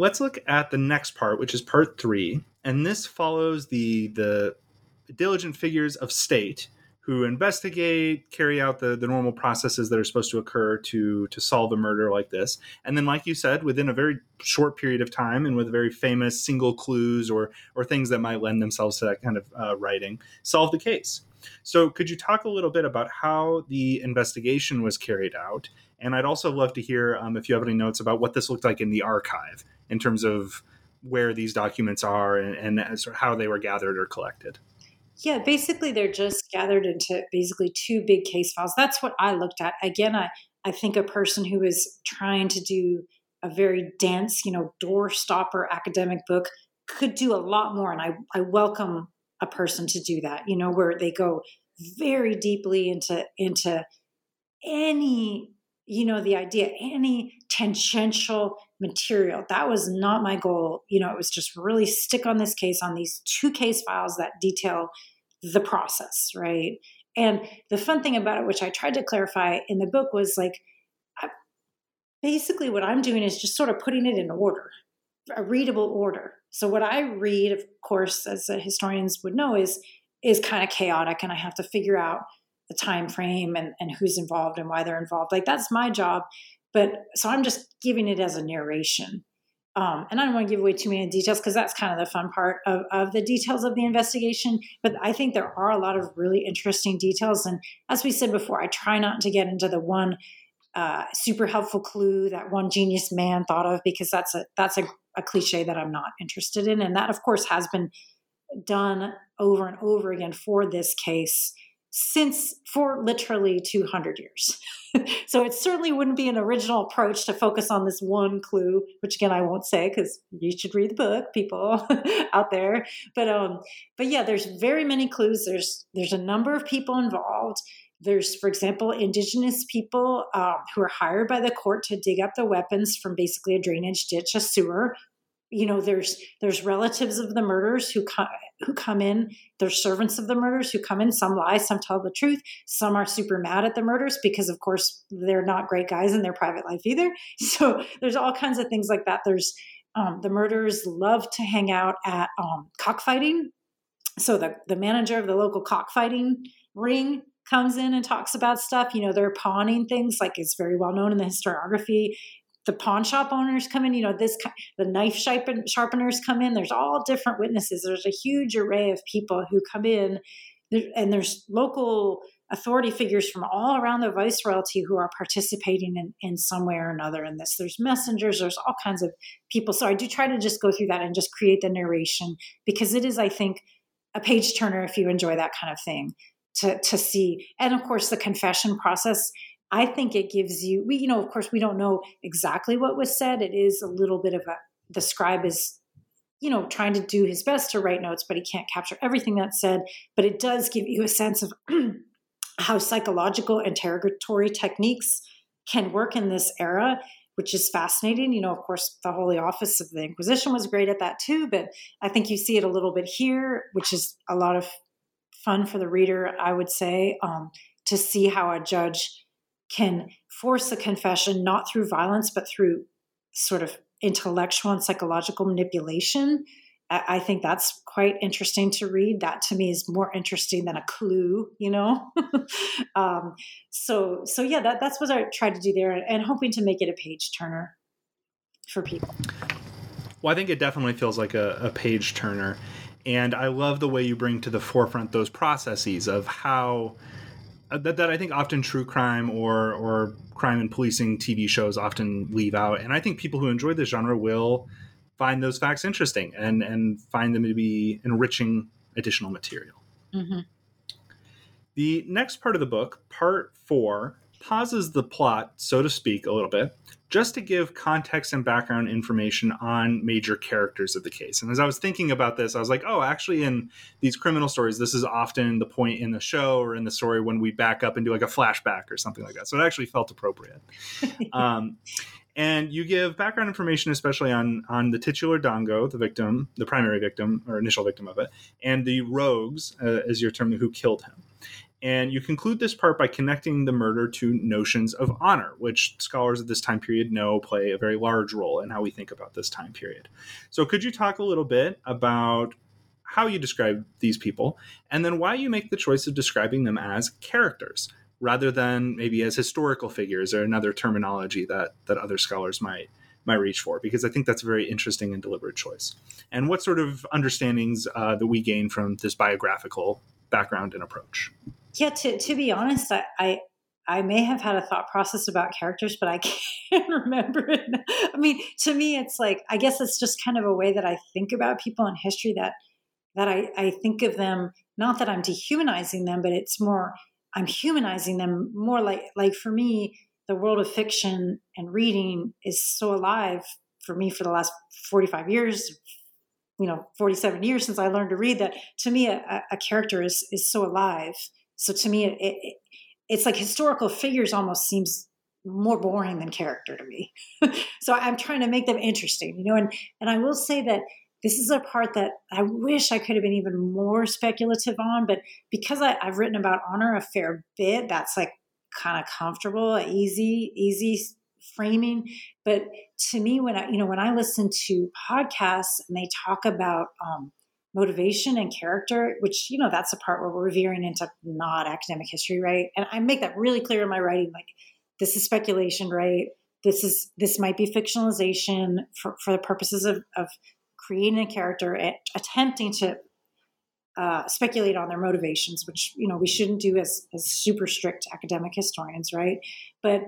Let's look at the next part, which is part three, and this follows the the diligent figures of state who investigate, carry out the, the normal processes that are supposed to occur to to solve a murder like this. And then, like you said, within a very short period of time and with very famous single clues or or things that might lend themselves to that kind of uh, writing, solve the case. So, could you talk a little bit about how the investigation was carried out? And I'd also love to hear um, if you have any notes about what this looked like in the archive in terms of where these documents are and, and sort of how they were gathered or collected. Yeah, basically they're just gathered into basically two big case files. That's what I looked at. Again, I, I think a person who is trying to do a very dense, you know, door stopper academic book could do a lot more. And I, I welcome a person to do that, you know, where they go very deeply into into any you know the idea any tangential material. That was not my goal. You know it was just really stick on this case on these two case files that detail the process right? And the fun thing about it which i tried to clarify in the book was like basically what i'm doing is just sort of putting it in order a readable order. So what i read of course as historians would know is is kind of chaotic and i have to figure out the time frame and, and who's involved and why they're involved. Like that's my job but so i'm just giving it as a narration. Um, and i don't want to give away too many details because that's kind of the fun part of, of the details of the investigation but i think there are a lot of really interesting details. And as we said before i try not to get into the one uh, super helpful clue that one genius man thought of because that's a that's a, a cliche that i'm not interested in. And that of course has been done over and over again for this case since for literally 200 years. so it certainly wouldn't be an original approach to focus on this one clue, which again I won't say because you should read the book, people out there. But um, but yeah, there's very many clues. There's there's a number of people involved. There's, for example, indigenous people um, who are hired by the court to dig up the weapons from basically a drainage ditch, a sewer, you know there's there's relatives of the murders who who come in They're servants of the murders who come in. Some lie some tell the truth. Some are super mad at the murders because of course they're not great guys in their private life either. So there's all kinds of things like that. There's um, the murderers love to hang out at um, cockfighting. So the, the manager of the local cockfighting ring comes in and talks about stuff. You know they're pawning things like it's very well known in the historiography the pawn shop owners come in you know this the knife sharpeners come in. There's all different witnesses. There's a huge array of people who come in. And there's local authority figures from all around the viceroyalty who are participating in, in some way or another in this. There's messengers. There's all kinds of people. So i do try to just go through that and just create the narration because it is i think a page turner if you enjoy that kind of thing to, to see. And of course the confession process I think it gives you, we, you know, of course, we don't know exactly what was said. It is a little bit of a, the scribe is, you know, trying to do his best to write notes, but he can't capture everything that's said. But it does give you a sense of how psychological interrogatory techniques can work in this era, which is fascinating. You know, of course, the Holy Office of the Inquisition was great at that too, but I think you see it a little bit here, which is a lot of fun for the reader, I would say, um, to see how a judge can force a confession not through violence, but through sort of intellectual and psychological manipulation. I think that's quite interesting to read. That to me is more interesting than a clue, you know. um, so, so yeah, that, that's what I tried to do there, and hoping to make it a page turner for people. Well, I think it definitely feels like a, a page turner, and I love the way you bring to the forefront those processes of how that, that I think often true crime or or crime and policing TV shows often leave out. And I think people who enjoy this genre will find those facts interesting and and find them to be enriching additional material. Mm-hmm. The next part of the book, part four, pauses the plot, so to speak, a little bit, just to give context and background information on major characters of the case. And as I was thinking about this, I was like, oh, actually, in these criminal stories, this is often the point in the show or in the story when we back up and do like a flashback or something like that. So it actually felt appropriate. um, and you give background information, especially on on the titular Dongo, the victim, the primary victim or initial victim of it, and the rogues, uh, as your term, who killed him. And you conclude this part by connecting the murder to notions of honor, which scholars of this time period know play a very large role in how we think about this time period. So, could you talk a little bit about how you describe these people, and then why you make the choice of describing them as characters rather than maybe as historical figures or another terminology that that other scholars might might reach for? Because I think that's a very interesting and deliberate choice. And what sort of understandings uh, that we gain from this biographical background and approach? Yeah to, to be honest I, I, I may have had a thought process about characters but i can't remember it i mean to me it's like i guess it's just kind of a way that i think about people in history that that i, I think of them not that i'm dehumanizing them but it's more i'm humanizing them more like like for me the world of fiction and reading is so alive for me for the last 45 years you know 47 years since i learned to read that to me a, a character is is so alive so to me, it, it, it's like historical figures almost seems more boring than character to me. so I'm trying to make them interesting, you know. And and I will say that this is a part that I wish I could have been even more speculative on, but because I, I've written about honor a fair bit, that's like kind of comfortable, easy, easy framing. But to me, when I you know when I listen to podcasts and they talk about um, motivation and character, which, you know, that's the part where we're veering into not academic history, right? And I make that really clear in my writing. Like, this is speculation, right? This is this might be fictionalization for, for the purposes of, of creating a character, and attempting to uh, speculate on their motivations, which you know we shouldn't do as as super strict academic historians, right? But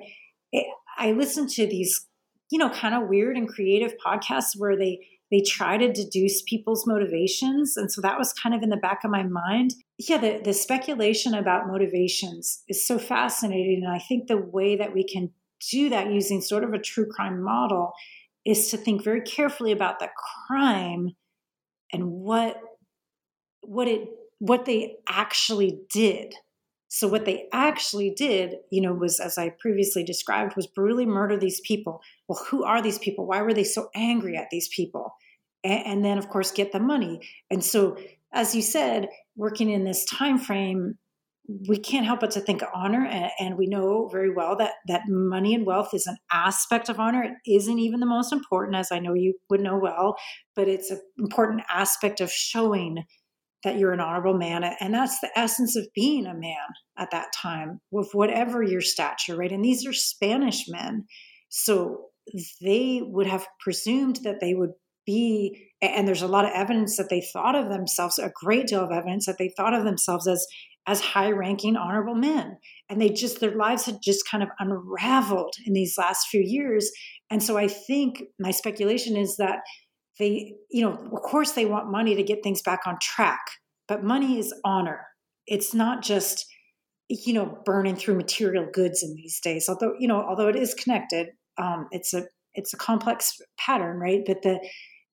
it, I listen to these, you know, kind of weird and creative podcasts where they they try to deduce people's motivations. And so that was kind of in the back of my mind. Yeah, the, the speculation about motivations is so fascinating. And I think the way that we can do that using sort of a true crime model is to think very carefully about the crime and what what it what they actually did so what they actually did, you know, was as I previously described, was brutally murder these people. Well, who are these people? Why were they so angry at these people? And, and then, of course, get the money. And so, as you said, working in this time frame, we can't help but to think of honor, and, and we know very well that that money and wealth is an aspect of honor. It isn't even the most important, as I know you would know well, but it's an important aspect of showing that you're an honorable man. And that's the essence of being a man at that time, with whatever your stature, right? And these are Spanish men. So they would have presumed that they would be, and there's a lot of evidence that they thought of themselves, a great deal of evidence that they thought of themselves as as high ranking honorable men and they just their lives had just kind of unraveled in these last few years and so i think my speculation is that they you know of course they want money to get things back on track but money is honor. It's not just you know burning through material goods in these days although you know although it is connected um, it's a it's a complex pattern right? But the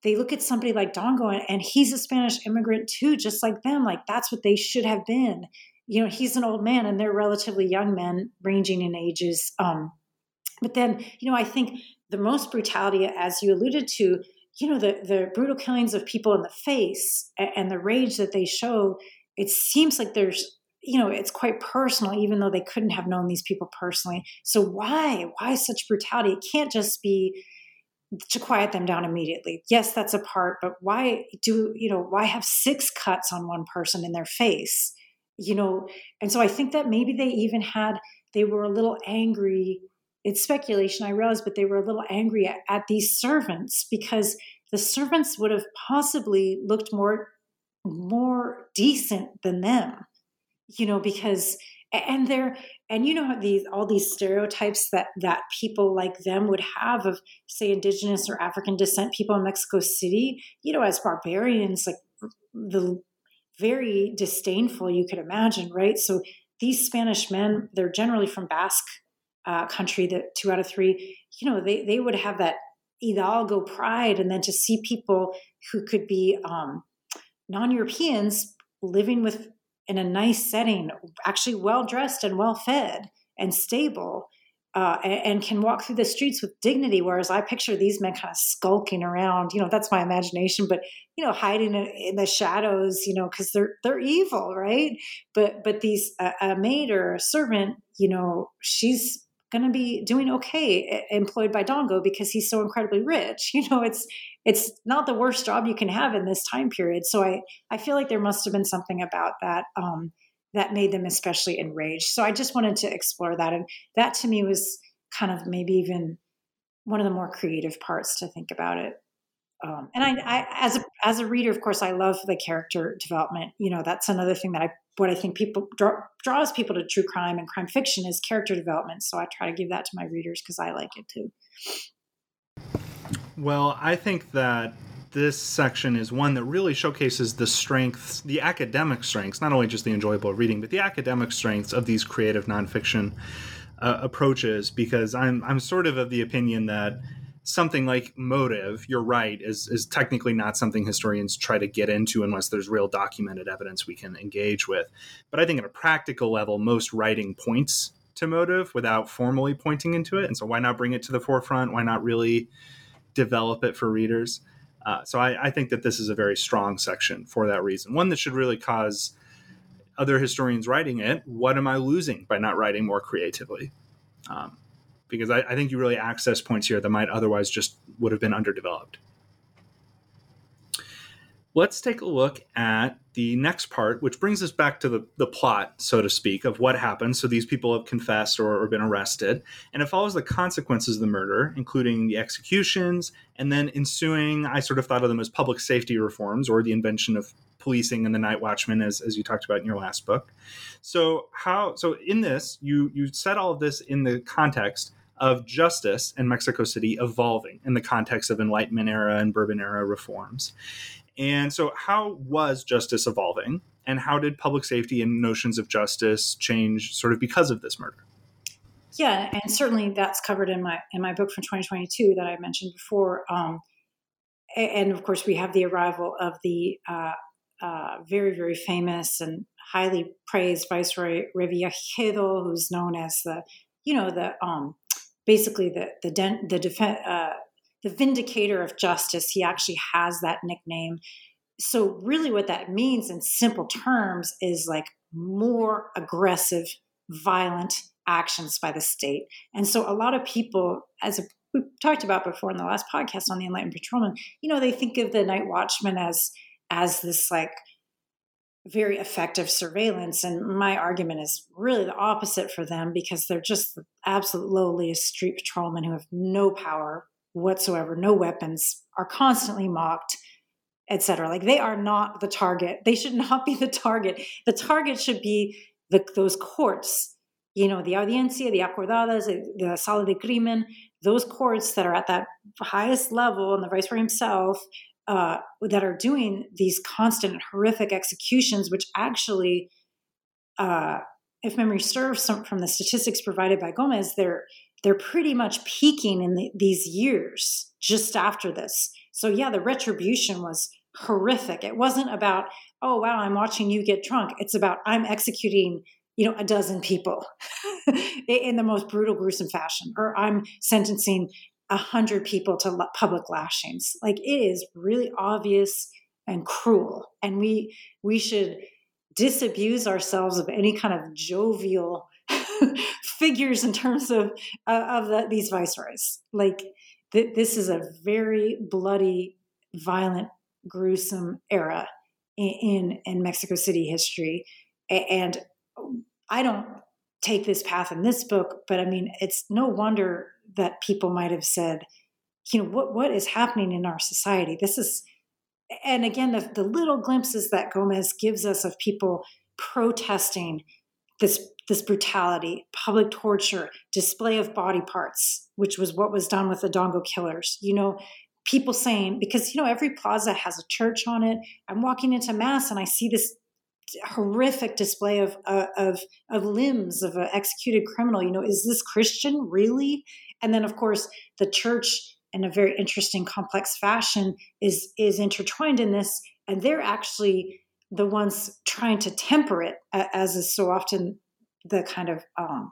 they look at somebody like dongo and, and he's a spanish immigrant too just like them like that's what they should have been. You know he's an old man and they're relatively young men ranging in ages um, but then, you know, I think the most brutality, as you alluded to, you know, the, the brutal killings of people in the face and, and the rage that they show, it seems like there's you know it's quite personal even though they couldn't have known these people personally. So why why such brutality? It can't just be to quiet them down immediately. Yes that's a part but why do you know why have six cuts on one person in their face? You know and so i think that maybe they even had they were a little angry it's speculation i realize but they were a little angry at, at these servants because the servants would have possibly looked more more decent than them you know because and they're and you know these all these stereotypes that that people like them would have of say indigenous or african descent people in mexico city you know as barbarians like the very disdainful you could imagine right? So these spanish men they're generally from basque uh, country that two out of three you know they, they would have that hidalgo pride and then to see people who could be um, non-europeans living with in a nice setting, actually well dressed and well fed and stable, uh, and, can walk through the streets with dignity. Whereas I picture these men kind of skulking around. You know, that's my imagination, but you know, hiding in the shadows. You know, because they're they're evil, right? But but these uh, a maid or a servant, you know, she's going to be doing okay employed by Dongo because he's so incredibly rich. You know, it's it's not the worst job you can have in this time period. So I I feel like there must have been something about that um, that made them especially enraged. So I just wanted to explore that, and that to me was kind of maybe even one of the more creative parts to think about it. Um, and I, I, as a as a reader, of course, I love the character development. You know, that's another thing that I what I think people draw, draws people to true crime and crime fiction is character development. So I try to give that to my readers because I like it too. Well, I think that this section is one that really showcases the strengths, the academic strengths, not only just the enjoyable reading, but the academic strengths of these creative nonfiction uh, approaches. Because I'm I'm sort of of the opinion that something like motive, you're right, is is technically not something historians try to get into unless there's real documented evidence we can engage with. But I think at a practical level, most writing points to motive without formally pointing into it. And so why not bring it to the forefront? Why not really develop it for readers? Uh, so I, I think that this is a very strong section for that reason. One that should really cause other historians writing it, what am I losing by not writing more creatively? Um, because I, I think you really access points here that might otherwise just would have been underdeveloped. Let's take a look at the next part, which brings us back to the, the plot, so to speak, of what happened. So these people have confessed or, or been arrested, and it follows the consequences of the murder, including the executions, and then ensuing, I sort of thought of them as public safety reforms or the invention of policing and the night watchman as, as you talked about in your last book so how so in this you you set all of this in the context of justice in Mexico City evolving in the context of Enlightenment era and Bourbon era reforms. And so, how was justice evolving? And how did public safety and notions of justice change sort of because of this murder? Yeah, and certainly that's covered in my in my book from 2022 that I mentioned before. Um, and of course, we have the arrival of the uh, uh, very very famous and highly praised Viceroy Revillagigedo, who's known as the you know the um, basically the the the defense uh, the vindicator of justice. He actually has that nickname. So really, what that means in simple terms is like more aggressive, violent actions by the state. And so a lot of people, as a, we talked about before in the last podcast on the Enlightened Patrolman, you know, they think of the night watchman as as this like very effective surveillance. And my argument is really the opposite for them because they're just the absolute lowliest street patrolmen who have no power whatsoever, no weapons, are constantly mocked, etc. Like they are not the target. They should not be the target. The target should be the, those courts, you know, the audiencia, the acordadas, eh, the sala de crimen, those courts that are at that highest level, and the viceroy himself, uh, that are doing these constant horrific executions, which actually, uh, if memory serves some, from the statistics provided by Gomez, they're they're pretty much peaking in the, these years just after this. So yeah, the retribution was horrific. It wasn't about oh wow, I'm watching you get drunk. It's about I'm executing you know, a dozen people in the most brutal, gruesome fashion, or I'm sentencing a hundred people to public lashings. Like it is really obvious and cruel, and we we should disabuse ourselves of any kind of jovial figures in terms of uh, of the, these viceroys. Like th- this is a very bloody, violent, gruesome era in, in, in Mexico City history, and I don't take this path in this book, but I mean, it's no wonder that people might have said, you know, what what is happening in our society? This is, and again, the, the little glimpses that Gomez gives us of people protesting this this brutality, public torture, display of body parts, which was what was done with the Dongo killers. You know, people saying because you know every plaza has a church on it. I'm walking into mass and I see this horrific display of uh, of of limbs of an executed criminal. You know, is this Christian really? And then, of course, the church, in a very interesting, complex fashion, is is intertwined in this, and they're actually the ones trying to temper it, as is so often the kind of um,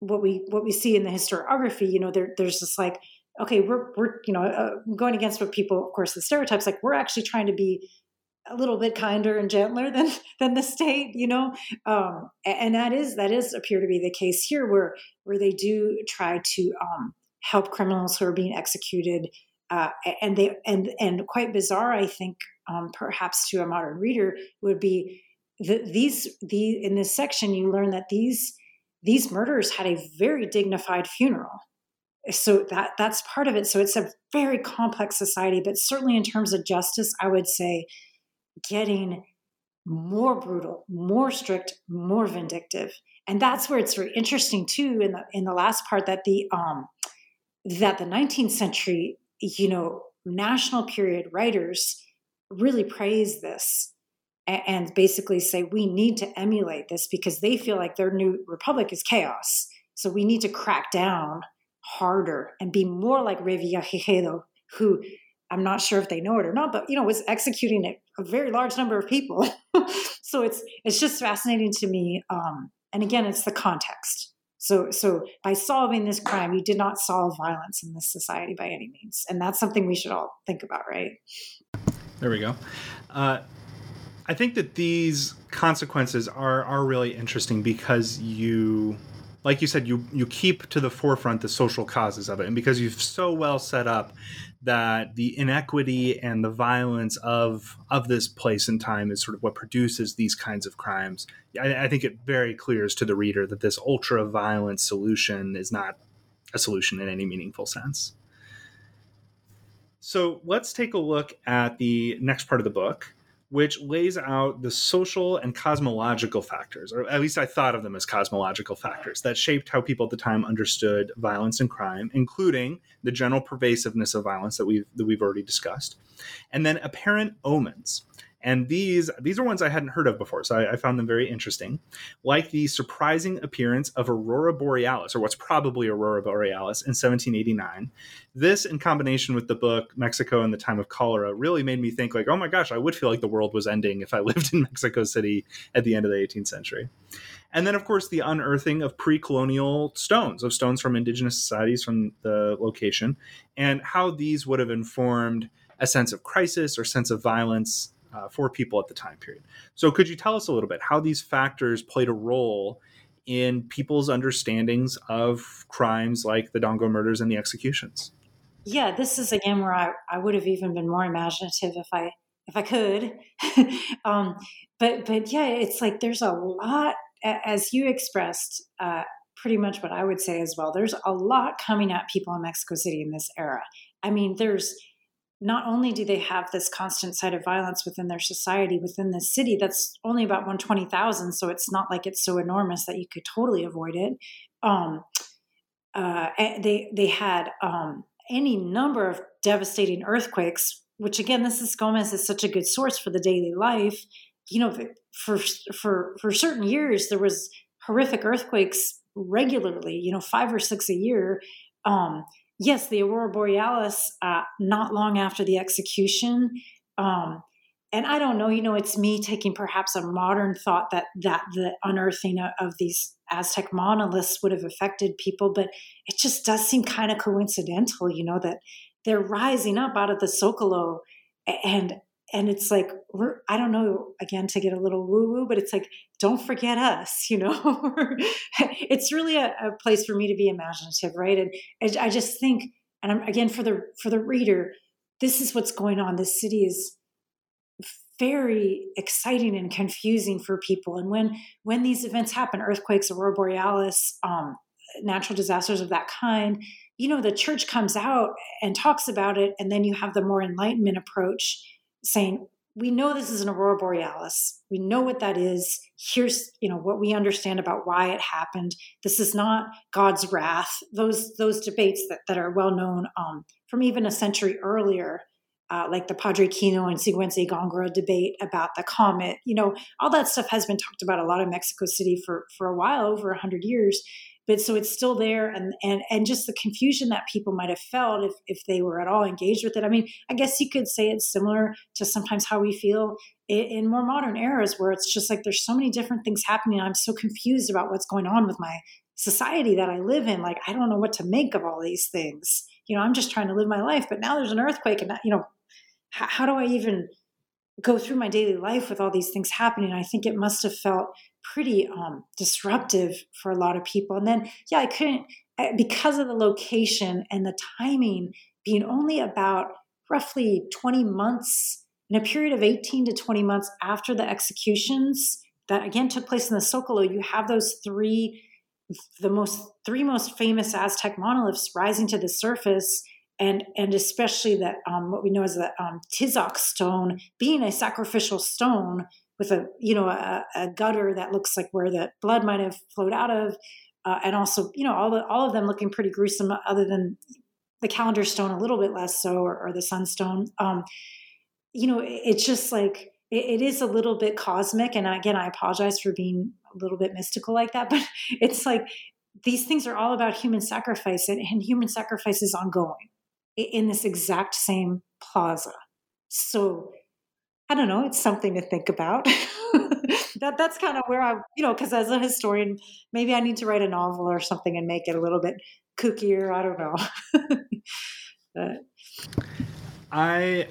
what we what we see in the historiography. You know, there, there's just like, okay, we're we're you know uh, going against what people, of course, the stereotypes. Like we're actually trying to be a little bit kinder and gentler than than the state, you know, um, and that is that is appear to be the case here, where where they do try to um, help criminals who are being executed, uh, and they and and quite bizarre, I think, um, perhaps to a modern reader would be that these the in this section you learn that these these murders had a very dignified funeral. So that that's part of it. So it's a very complex society but certainly in terms of justice i would say getting more brutal, more strict, more vindictive. And that's where it's very interesting too in the in the last part that the um that the 19th century, you know, national period writers really praise this and, and basically say we need to emulate this because they feel like their new republic is chaos. So we need to crack down harder and be more like Revillagigedo, who I'm not sure if they know it or not, but you know, was executing a, a very large number of people. so it's it's just fascinating to me. Um, and again, it's the context. So so by solving this crime, you did not solve violence in this society by any means, and that's something we should all think about, right? There we go. Uh, I think that these consequences are are really interesting because you like you said, you you keep to the forefront the social causes of it, and because you've so well set up that the inequity and the violence of of this place and time is sort of what produces these kinds of crimes. I, I think it very clears to the reader that this ultra violent solution is not a solution in any meaningful sense. So let's take a look at the next part of the book, which lays out the social and cosmological factors, or at least I thought of them as cosmological factors, that shaped how people at the time understood violence and crime, including the general pervasiveness of violence that we've that we've already discussed, and then apparent omens and these these are ones I hadn't heard of before, so I, I, found them very interesting. Like the surprising appearance of Aurora Borealis, or what's probably Aurora Borealis, in 1789. This, in combination with the book Mexico in the Time of Cholera, really made me think like, oh my gosh, I would feel like the world was ending if I lived in Mexico City at the end of the 18th century. And then, of course, the unearthing of pre colonial stones, of stones from indigenous societies from the location, and how these would have informed a sense of crisis or sense of violence uh, for people at the time period. So, could you tell us a little bit how these factors played a role in people's understandings of crimes like the Dongo murders and the executions? Yeah, this is again where I, I would have even been more imaginative if I if I could. um, but but yeah, it's like there's a lot as you expressed. Uh, pretty much what I would say as well. There's a lot coming at people in Mexico City in this era. I mean, there's not only do they have this constant sight of violence within their society, within this city, that's only about 120,000. So it's not like it's so enormous that you could totally avoid it. Um, uh, they, they had um, any number of devastating earthquakes, which again, this is Gomez is such a good source for the daily life. You know, for, for, for certain years, there was horrific earthquakes regularly, you know, five or six a year. Um, yes, the aurora borealis, uh, not long after the execution, um, and I don't know, you know, it's me taking perhaps a modern thought that that the unearthing of these Aztec monoliths would have affected people, but it just does seem kind of coincidental, you know, that they're rising up out of the Zocalo and and it's like we're i don't know again to get a little woo woo but it's like don't forget us you know? It's really a, a, place for me to be imaginative right? And, and i just think and I'm, again for the for the reader this is what's going on. This city is very exciting and confusing for people. And when when these events happen earthquakes aurora borealis um, natural disasters of that kind you know the church comes out and talks about it and then you have the more enlightenment approach saying we know this is an aurora borealis we know what that is here's you know what we understand about why it happened this is not god's wrath those those debates that, that are well known um, from even a century earlier uh, like the Padre Kino and Sigüenza y Góngora debate about the comet. You know, all that stuff has been talked about a lot in Mexico City for for a while, over hundred years. But so it's still there, and and and just the confusion that people might have felt if if they were at all engaged with it. I mean, I guess you could say it's similar to sometimes how we feel in, in more modern eras, where it's just like there's so many different things happening. I'm so confused about what's going on with my society that I live in. Like I don't know what to make of all these things. You know, I'm just trying to live my life, but now there's an earthquake, and you know, how, how do I even go through my daily life with all these things happening? I think it must have felt pretty um, disruptive for a lot of people. And then, yeah, I couldn't, because of the location and the timing being only about roughly 20 months, in a period of 18 to 20 months after the executions that again took place in the Zocalo, you have those three, the most, three most famous Aztec monoliths rising to the surface and and especially that um, what we know as the um, Tizoc stone being a sacrificial stone with a you know a, a, gutter that looks like where the blood might have flowed out of, uh, and also you know all the all of them looking pretty gruesome, other than the calendar stone a little bit less so, or, or the sunstone. Um, you know, it, it's just like it, it is a little bit cosmic, and again, I apologize for being a little bit mystical like that, but it's like these things are all about human sacrifice, and, and human sacrifice is ongoing in this exact same plaza. So I don't know, it's something to think about. that that's kind of where I, you know, because as a historian, maybe I need to write a novel or something and make it a little bit kookier. I don't know. I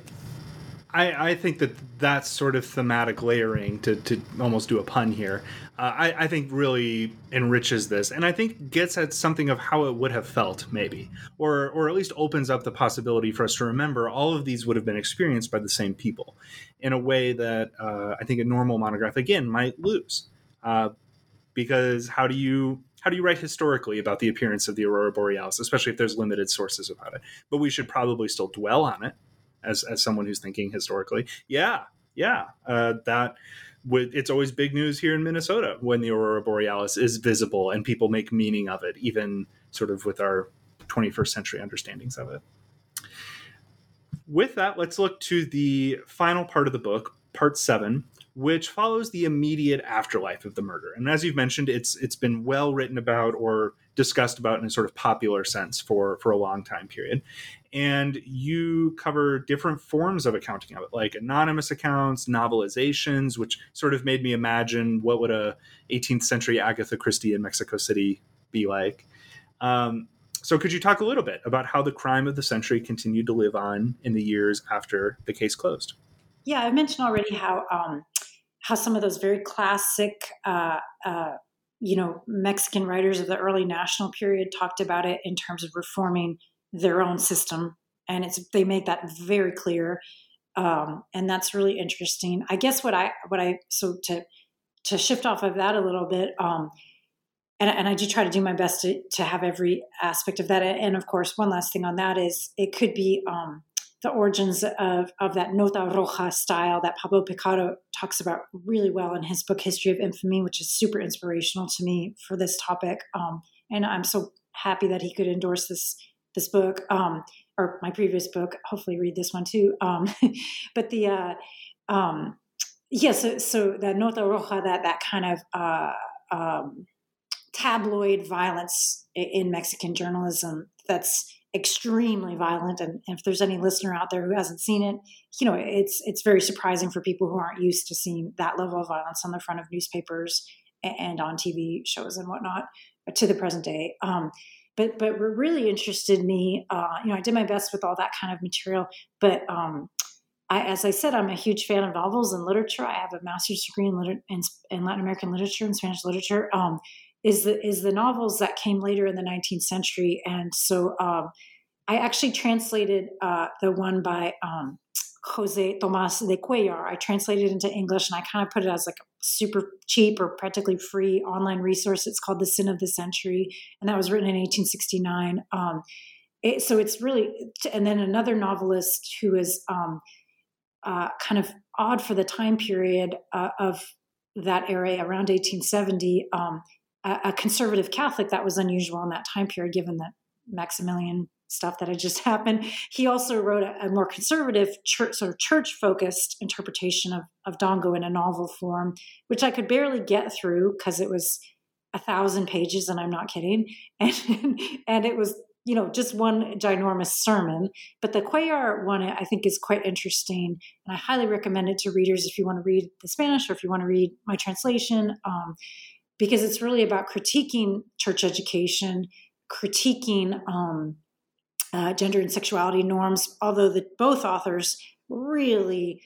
I, I think that that sort of thematic layering, to, to almost do a pun here, uh, I, I think really enriches this, and I think gets at something of how it would have felt, maybe, or or at least opens up the possibility for us to remember all of these would have been experienced by the same people, in a way that uh, I think a normal monograph again might lose, uh, because how do you how do you write historically about the appearance of the aurora borealis, especially if there's limited sources about it? But we should probably still dwell on it as as someone who's thinking historically. Yeah, yeah, uh, that would it's always big news here in Minnesota when the aurora borealis is visible and people make meaning of it, even sort of with our 21st century understandings of it. With that, let's look to the final part of the book, part seven, which follows the immediate afterlife of the murder. And as you've mentioned, it's it's been well written about or discussed about in a sort of popular sense for for a long time period. And you cover different forms of accounting of it, like anonymous accounts, novelizations, which sort of made me imagine what would a 18th century Agatha Christie in Mexico City be like. Um, so could you talk a little bit about how the crime of the century continued to live on in the years after the case closed? Yeah, I mentioned already how um, how some of those very classic, uh, uh, you know, Mexican writers of the early national period talked about it in terms of reforming their own system, and it's they make that very clear, um, and that's really interesting. I guess what I what I so to to shift off of that a little bit. Um, and, and, I do try to do my best to, to have every aspect of that. And of course, one last thing on that is it could be um, the origins of, of that nota roja style that Pablo Piccato talks about really well in his book History of Infamy, which is super inspirational to me for this topic. Um, and I'm so happy that he could endorse this this book um, or my previous book. Hopefully, read this one too. Um, but the uh, um, yeah, so, so that nota roja, that that kind of uh, um, tabloid violence in Mexican journalism that's extremely violent. And, if there's any listener out there who hasn't seen it, you know, it's it's very surprising for people who aren't used to seeing that level of violence on the front of newspapers and on TV shows and whatnot to the present day. Um, but but what really interested me, uh, you know, I did my best with all that kind of material, but um, I, as I said, I'm a huge fan of novels and literature. I have a master's degree in, liter- in, in Latin American literature and Spanish literature. Um, is the is the novels that came later in the 19th century, and so um, I actually translated uh, the one by um, Jose Tomas de Cuellar. I translated it into English, and I kind of put it as like a super cheap or practically free online resource. It's called The Sin of the Century, and that was written in 1869. Um, it, so it's really, and then another novelist who is um, uh, kind of odd for the time period uh, of that era around 1870 um, a, conservative catholic that was unusual in that time period given that maximilian stuff that had just happened. He also wrote a, a more conservative church sort of church focused interpretation of, of dongo in a novel form which i could barely get through because it was a thousand pages and i'm not kidding. And and it was you know, just one ginormous sermon. But the Cuellar one, I think, is quite interesting, and I highly recommend it to readers if you want to read the Spanish or if you want to read my translation, um, because it's really about critiquing church education, critiquing um, uh, gender and sexuality norms. Although the both authors really,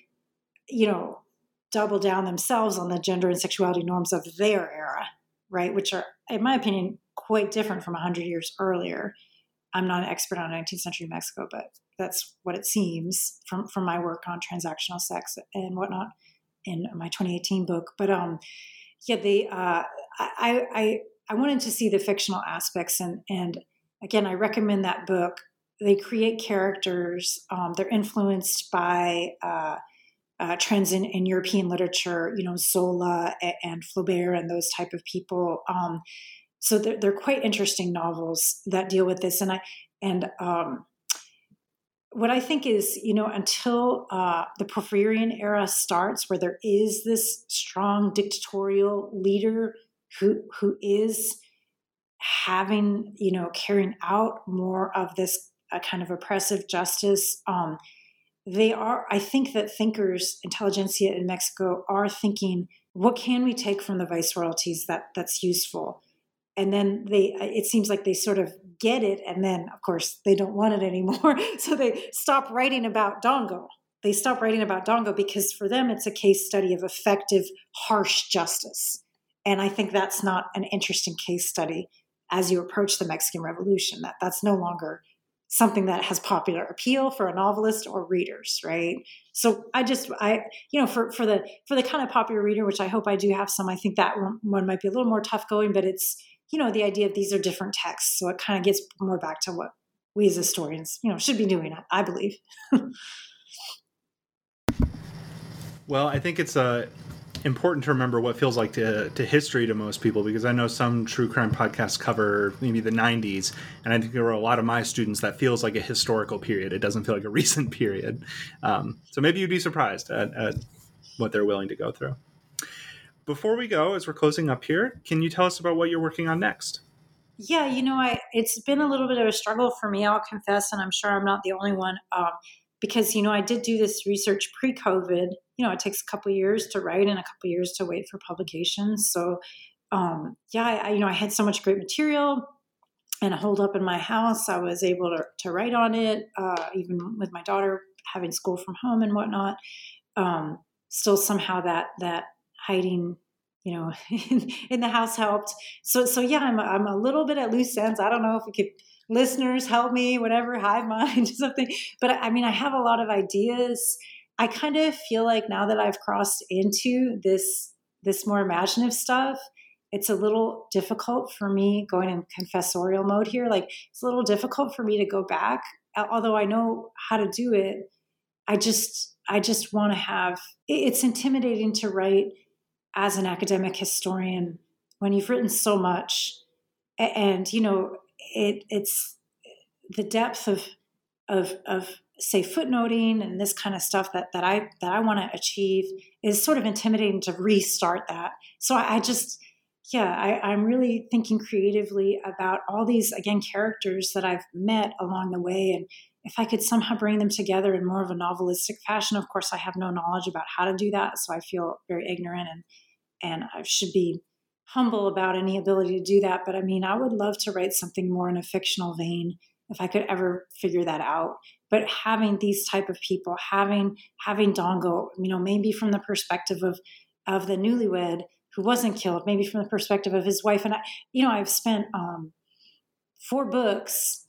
you know, double down themselves on the gender and sexuality norms of their era, right? Which are, in my opinion, quite different from 100 years earlier. I'm not an expert on 19th century Mexico, but that's what it seems from from my work on transactional sex and whatnot in my 2018 book. But um, yeah, they uh, I I I wanted to see the fictional aspects and and again I recommend that book. They create characters. Um, they're influenced by uh, uh, trends in, in, European literature, you know, Zola and, and Flaubert and those type of people. Um, so they're, they're quite interesting novels that deal with this and i and um, what i think is you know until uh, the porfirian era starts where there is this strong dictatorial leader who who is having you know carrying out more of this uh, kind of oppressive justice um, they are i think that thinkers intelligentsia in mexico are thinking what can we take from the viceroyalties that that's useful? And then they it seems like they sort of get it and then of course they don't want it anymore. So they stop writing about dongo. They stop writing about dongo because for them it's a case study of effective harsh justice and i think that's not an interesting case study as you approach the mexican revolution that that's no longer something that has popular appeal for a novelist or readers right so i just i you know for for the for the kind of popular reader which i hope i do have some i think that one, might be a little more tough going but it's you know, the idea of these are different texts. So it kind of gets more back to what we as historians, you know, should be doing, I believe. well, I think it's uh, important to remember what feels like to, to history to most people because I know some true crime podcasts cover maybe the 90s, and I think there were a lot of my students that feels like a historical period. It doesn't feel like a recent period. Um, so maybe you'd be surprised at, at what they're willing to go through before we go, as we're closing up here, can you tell us about what you're working on next? Yeah, you know, I it's been a little bit of a struggle for me. I'll confess, and I'm sure I'm not the only one, um, because you know I did do this research pre-COVID. You know, it takes a couple years to write and a couple years to wait for publication. So, um, yeah, I, you know, I had so much great material and a hold up in my house. I was able to, to write on it, uh, even with my daughter having school from home and whatnot. Um, still, somehow that that hiding you know in, the house helped so so yeah I'm, I'm a little bit at loose ends i don't know if we could listeners help me whatever hive mind something. But i mean i have a lot of ideas. I kind of feel like now that i've crossed into this this more imaginative stuff it's a little difficult for me going in confessorial mode here. Like it's a little difficult for me to go back although i know how to do it. I just i just want to have it's intimidating to write as an academic historian when you've written so much. And you know it it's the depth of of of say footnoting and this kind of stuff that that I that I want to achieve is sort of intimidating to restart that. So I, I just yeah, I, I'm really thinking creatively about all these again characters that I've met along the way, and if I could somehow bring them together in more of a novelistic fashion. Of course, I have no knowledge about how to do that, so I feel very ignorant and and I should be humble about any ability to do that. But I mean, I would love to write something more in a fictional vein if I could ever figure that out. But having these type of people, having having Dongo, you know, maybe from the perspective of of the newlywed who wasn't killed, maybe from the perspective of his wife. And I, you know, I've spent um, four books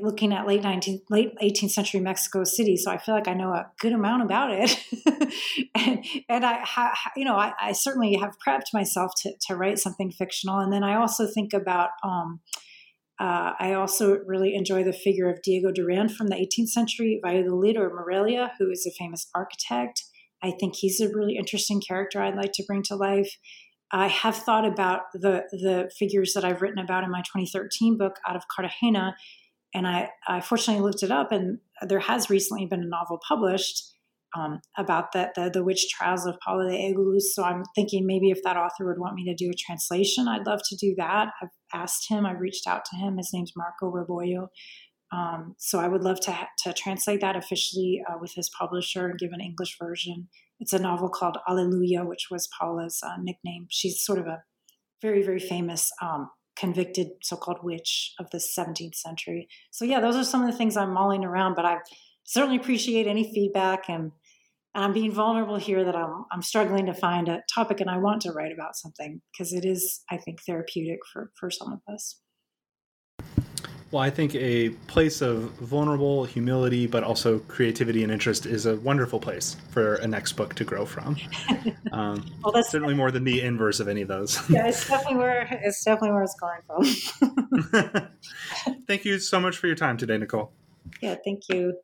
looking at late 19th, late 18th century Mexico City, so I feel like I know a good amount about it. and, and I, ha, you know, I, I, certainly have prepped myself to, to write something fictional. And then I also think about. Um, uh, I also really enjoy the figure of Diego Duran from the 18th century, Valladolid or Morelia, who is a famous architect. I think he's a really interesting character I'd like to bring to life. I have thought about the the figures that I've written about in my 2013 book, Out of Cartagena, and I, I fortunately looked it up, and there has recently been a novel published um, about that the, the witch trials of Paula de Eguiluz. So I'm thinking maybe if that author would want me to do a translation, I'd love to do that. I've asked him, I've reached out to him. His name's Marco Rebollo. Um, so I would love to to translate that officially uh, with his publisher and give an English version. It's a novel called Alleluia, which was Paula's uh, nickname. She's sort of a very very famous um, convicted so-called witch of the 17th century. So yeah, those are some of the things I'm mulling around. But I certainly appreciate any feedback and. And I'm being vulnerable here that I'm, I'm struggling to find a topic and I want to write about something because it is, I think, therapeutic for, for some of us. Well, I think a place of vulnerable humility, but also creativity and interest is a wonderful place for a next book to grow from. Um, well, that's certainly more than the inverse of any of those. yeah, it's definitely where it's definitely where it's going from. thank you so much for your time today, Nicole. Yeah, thank you.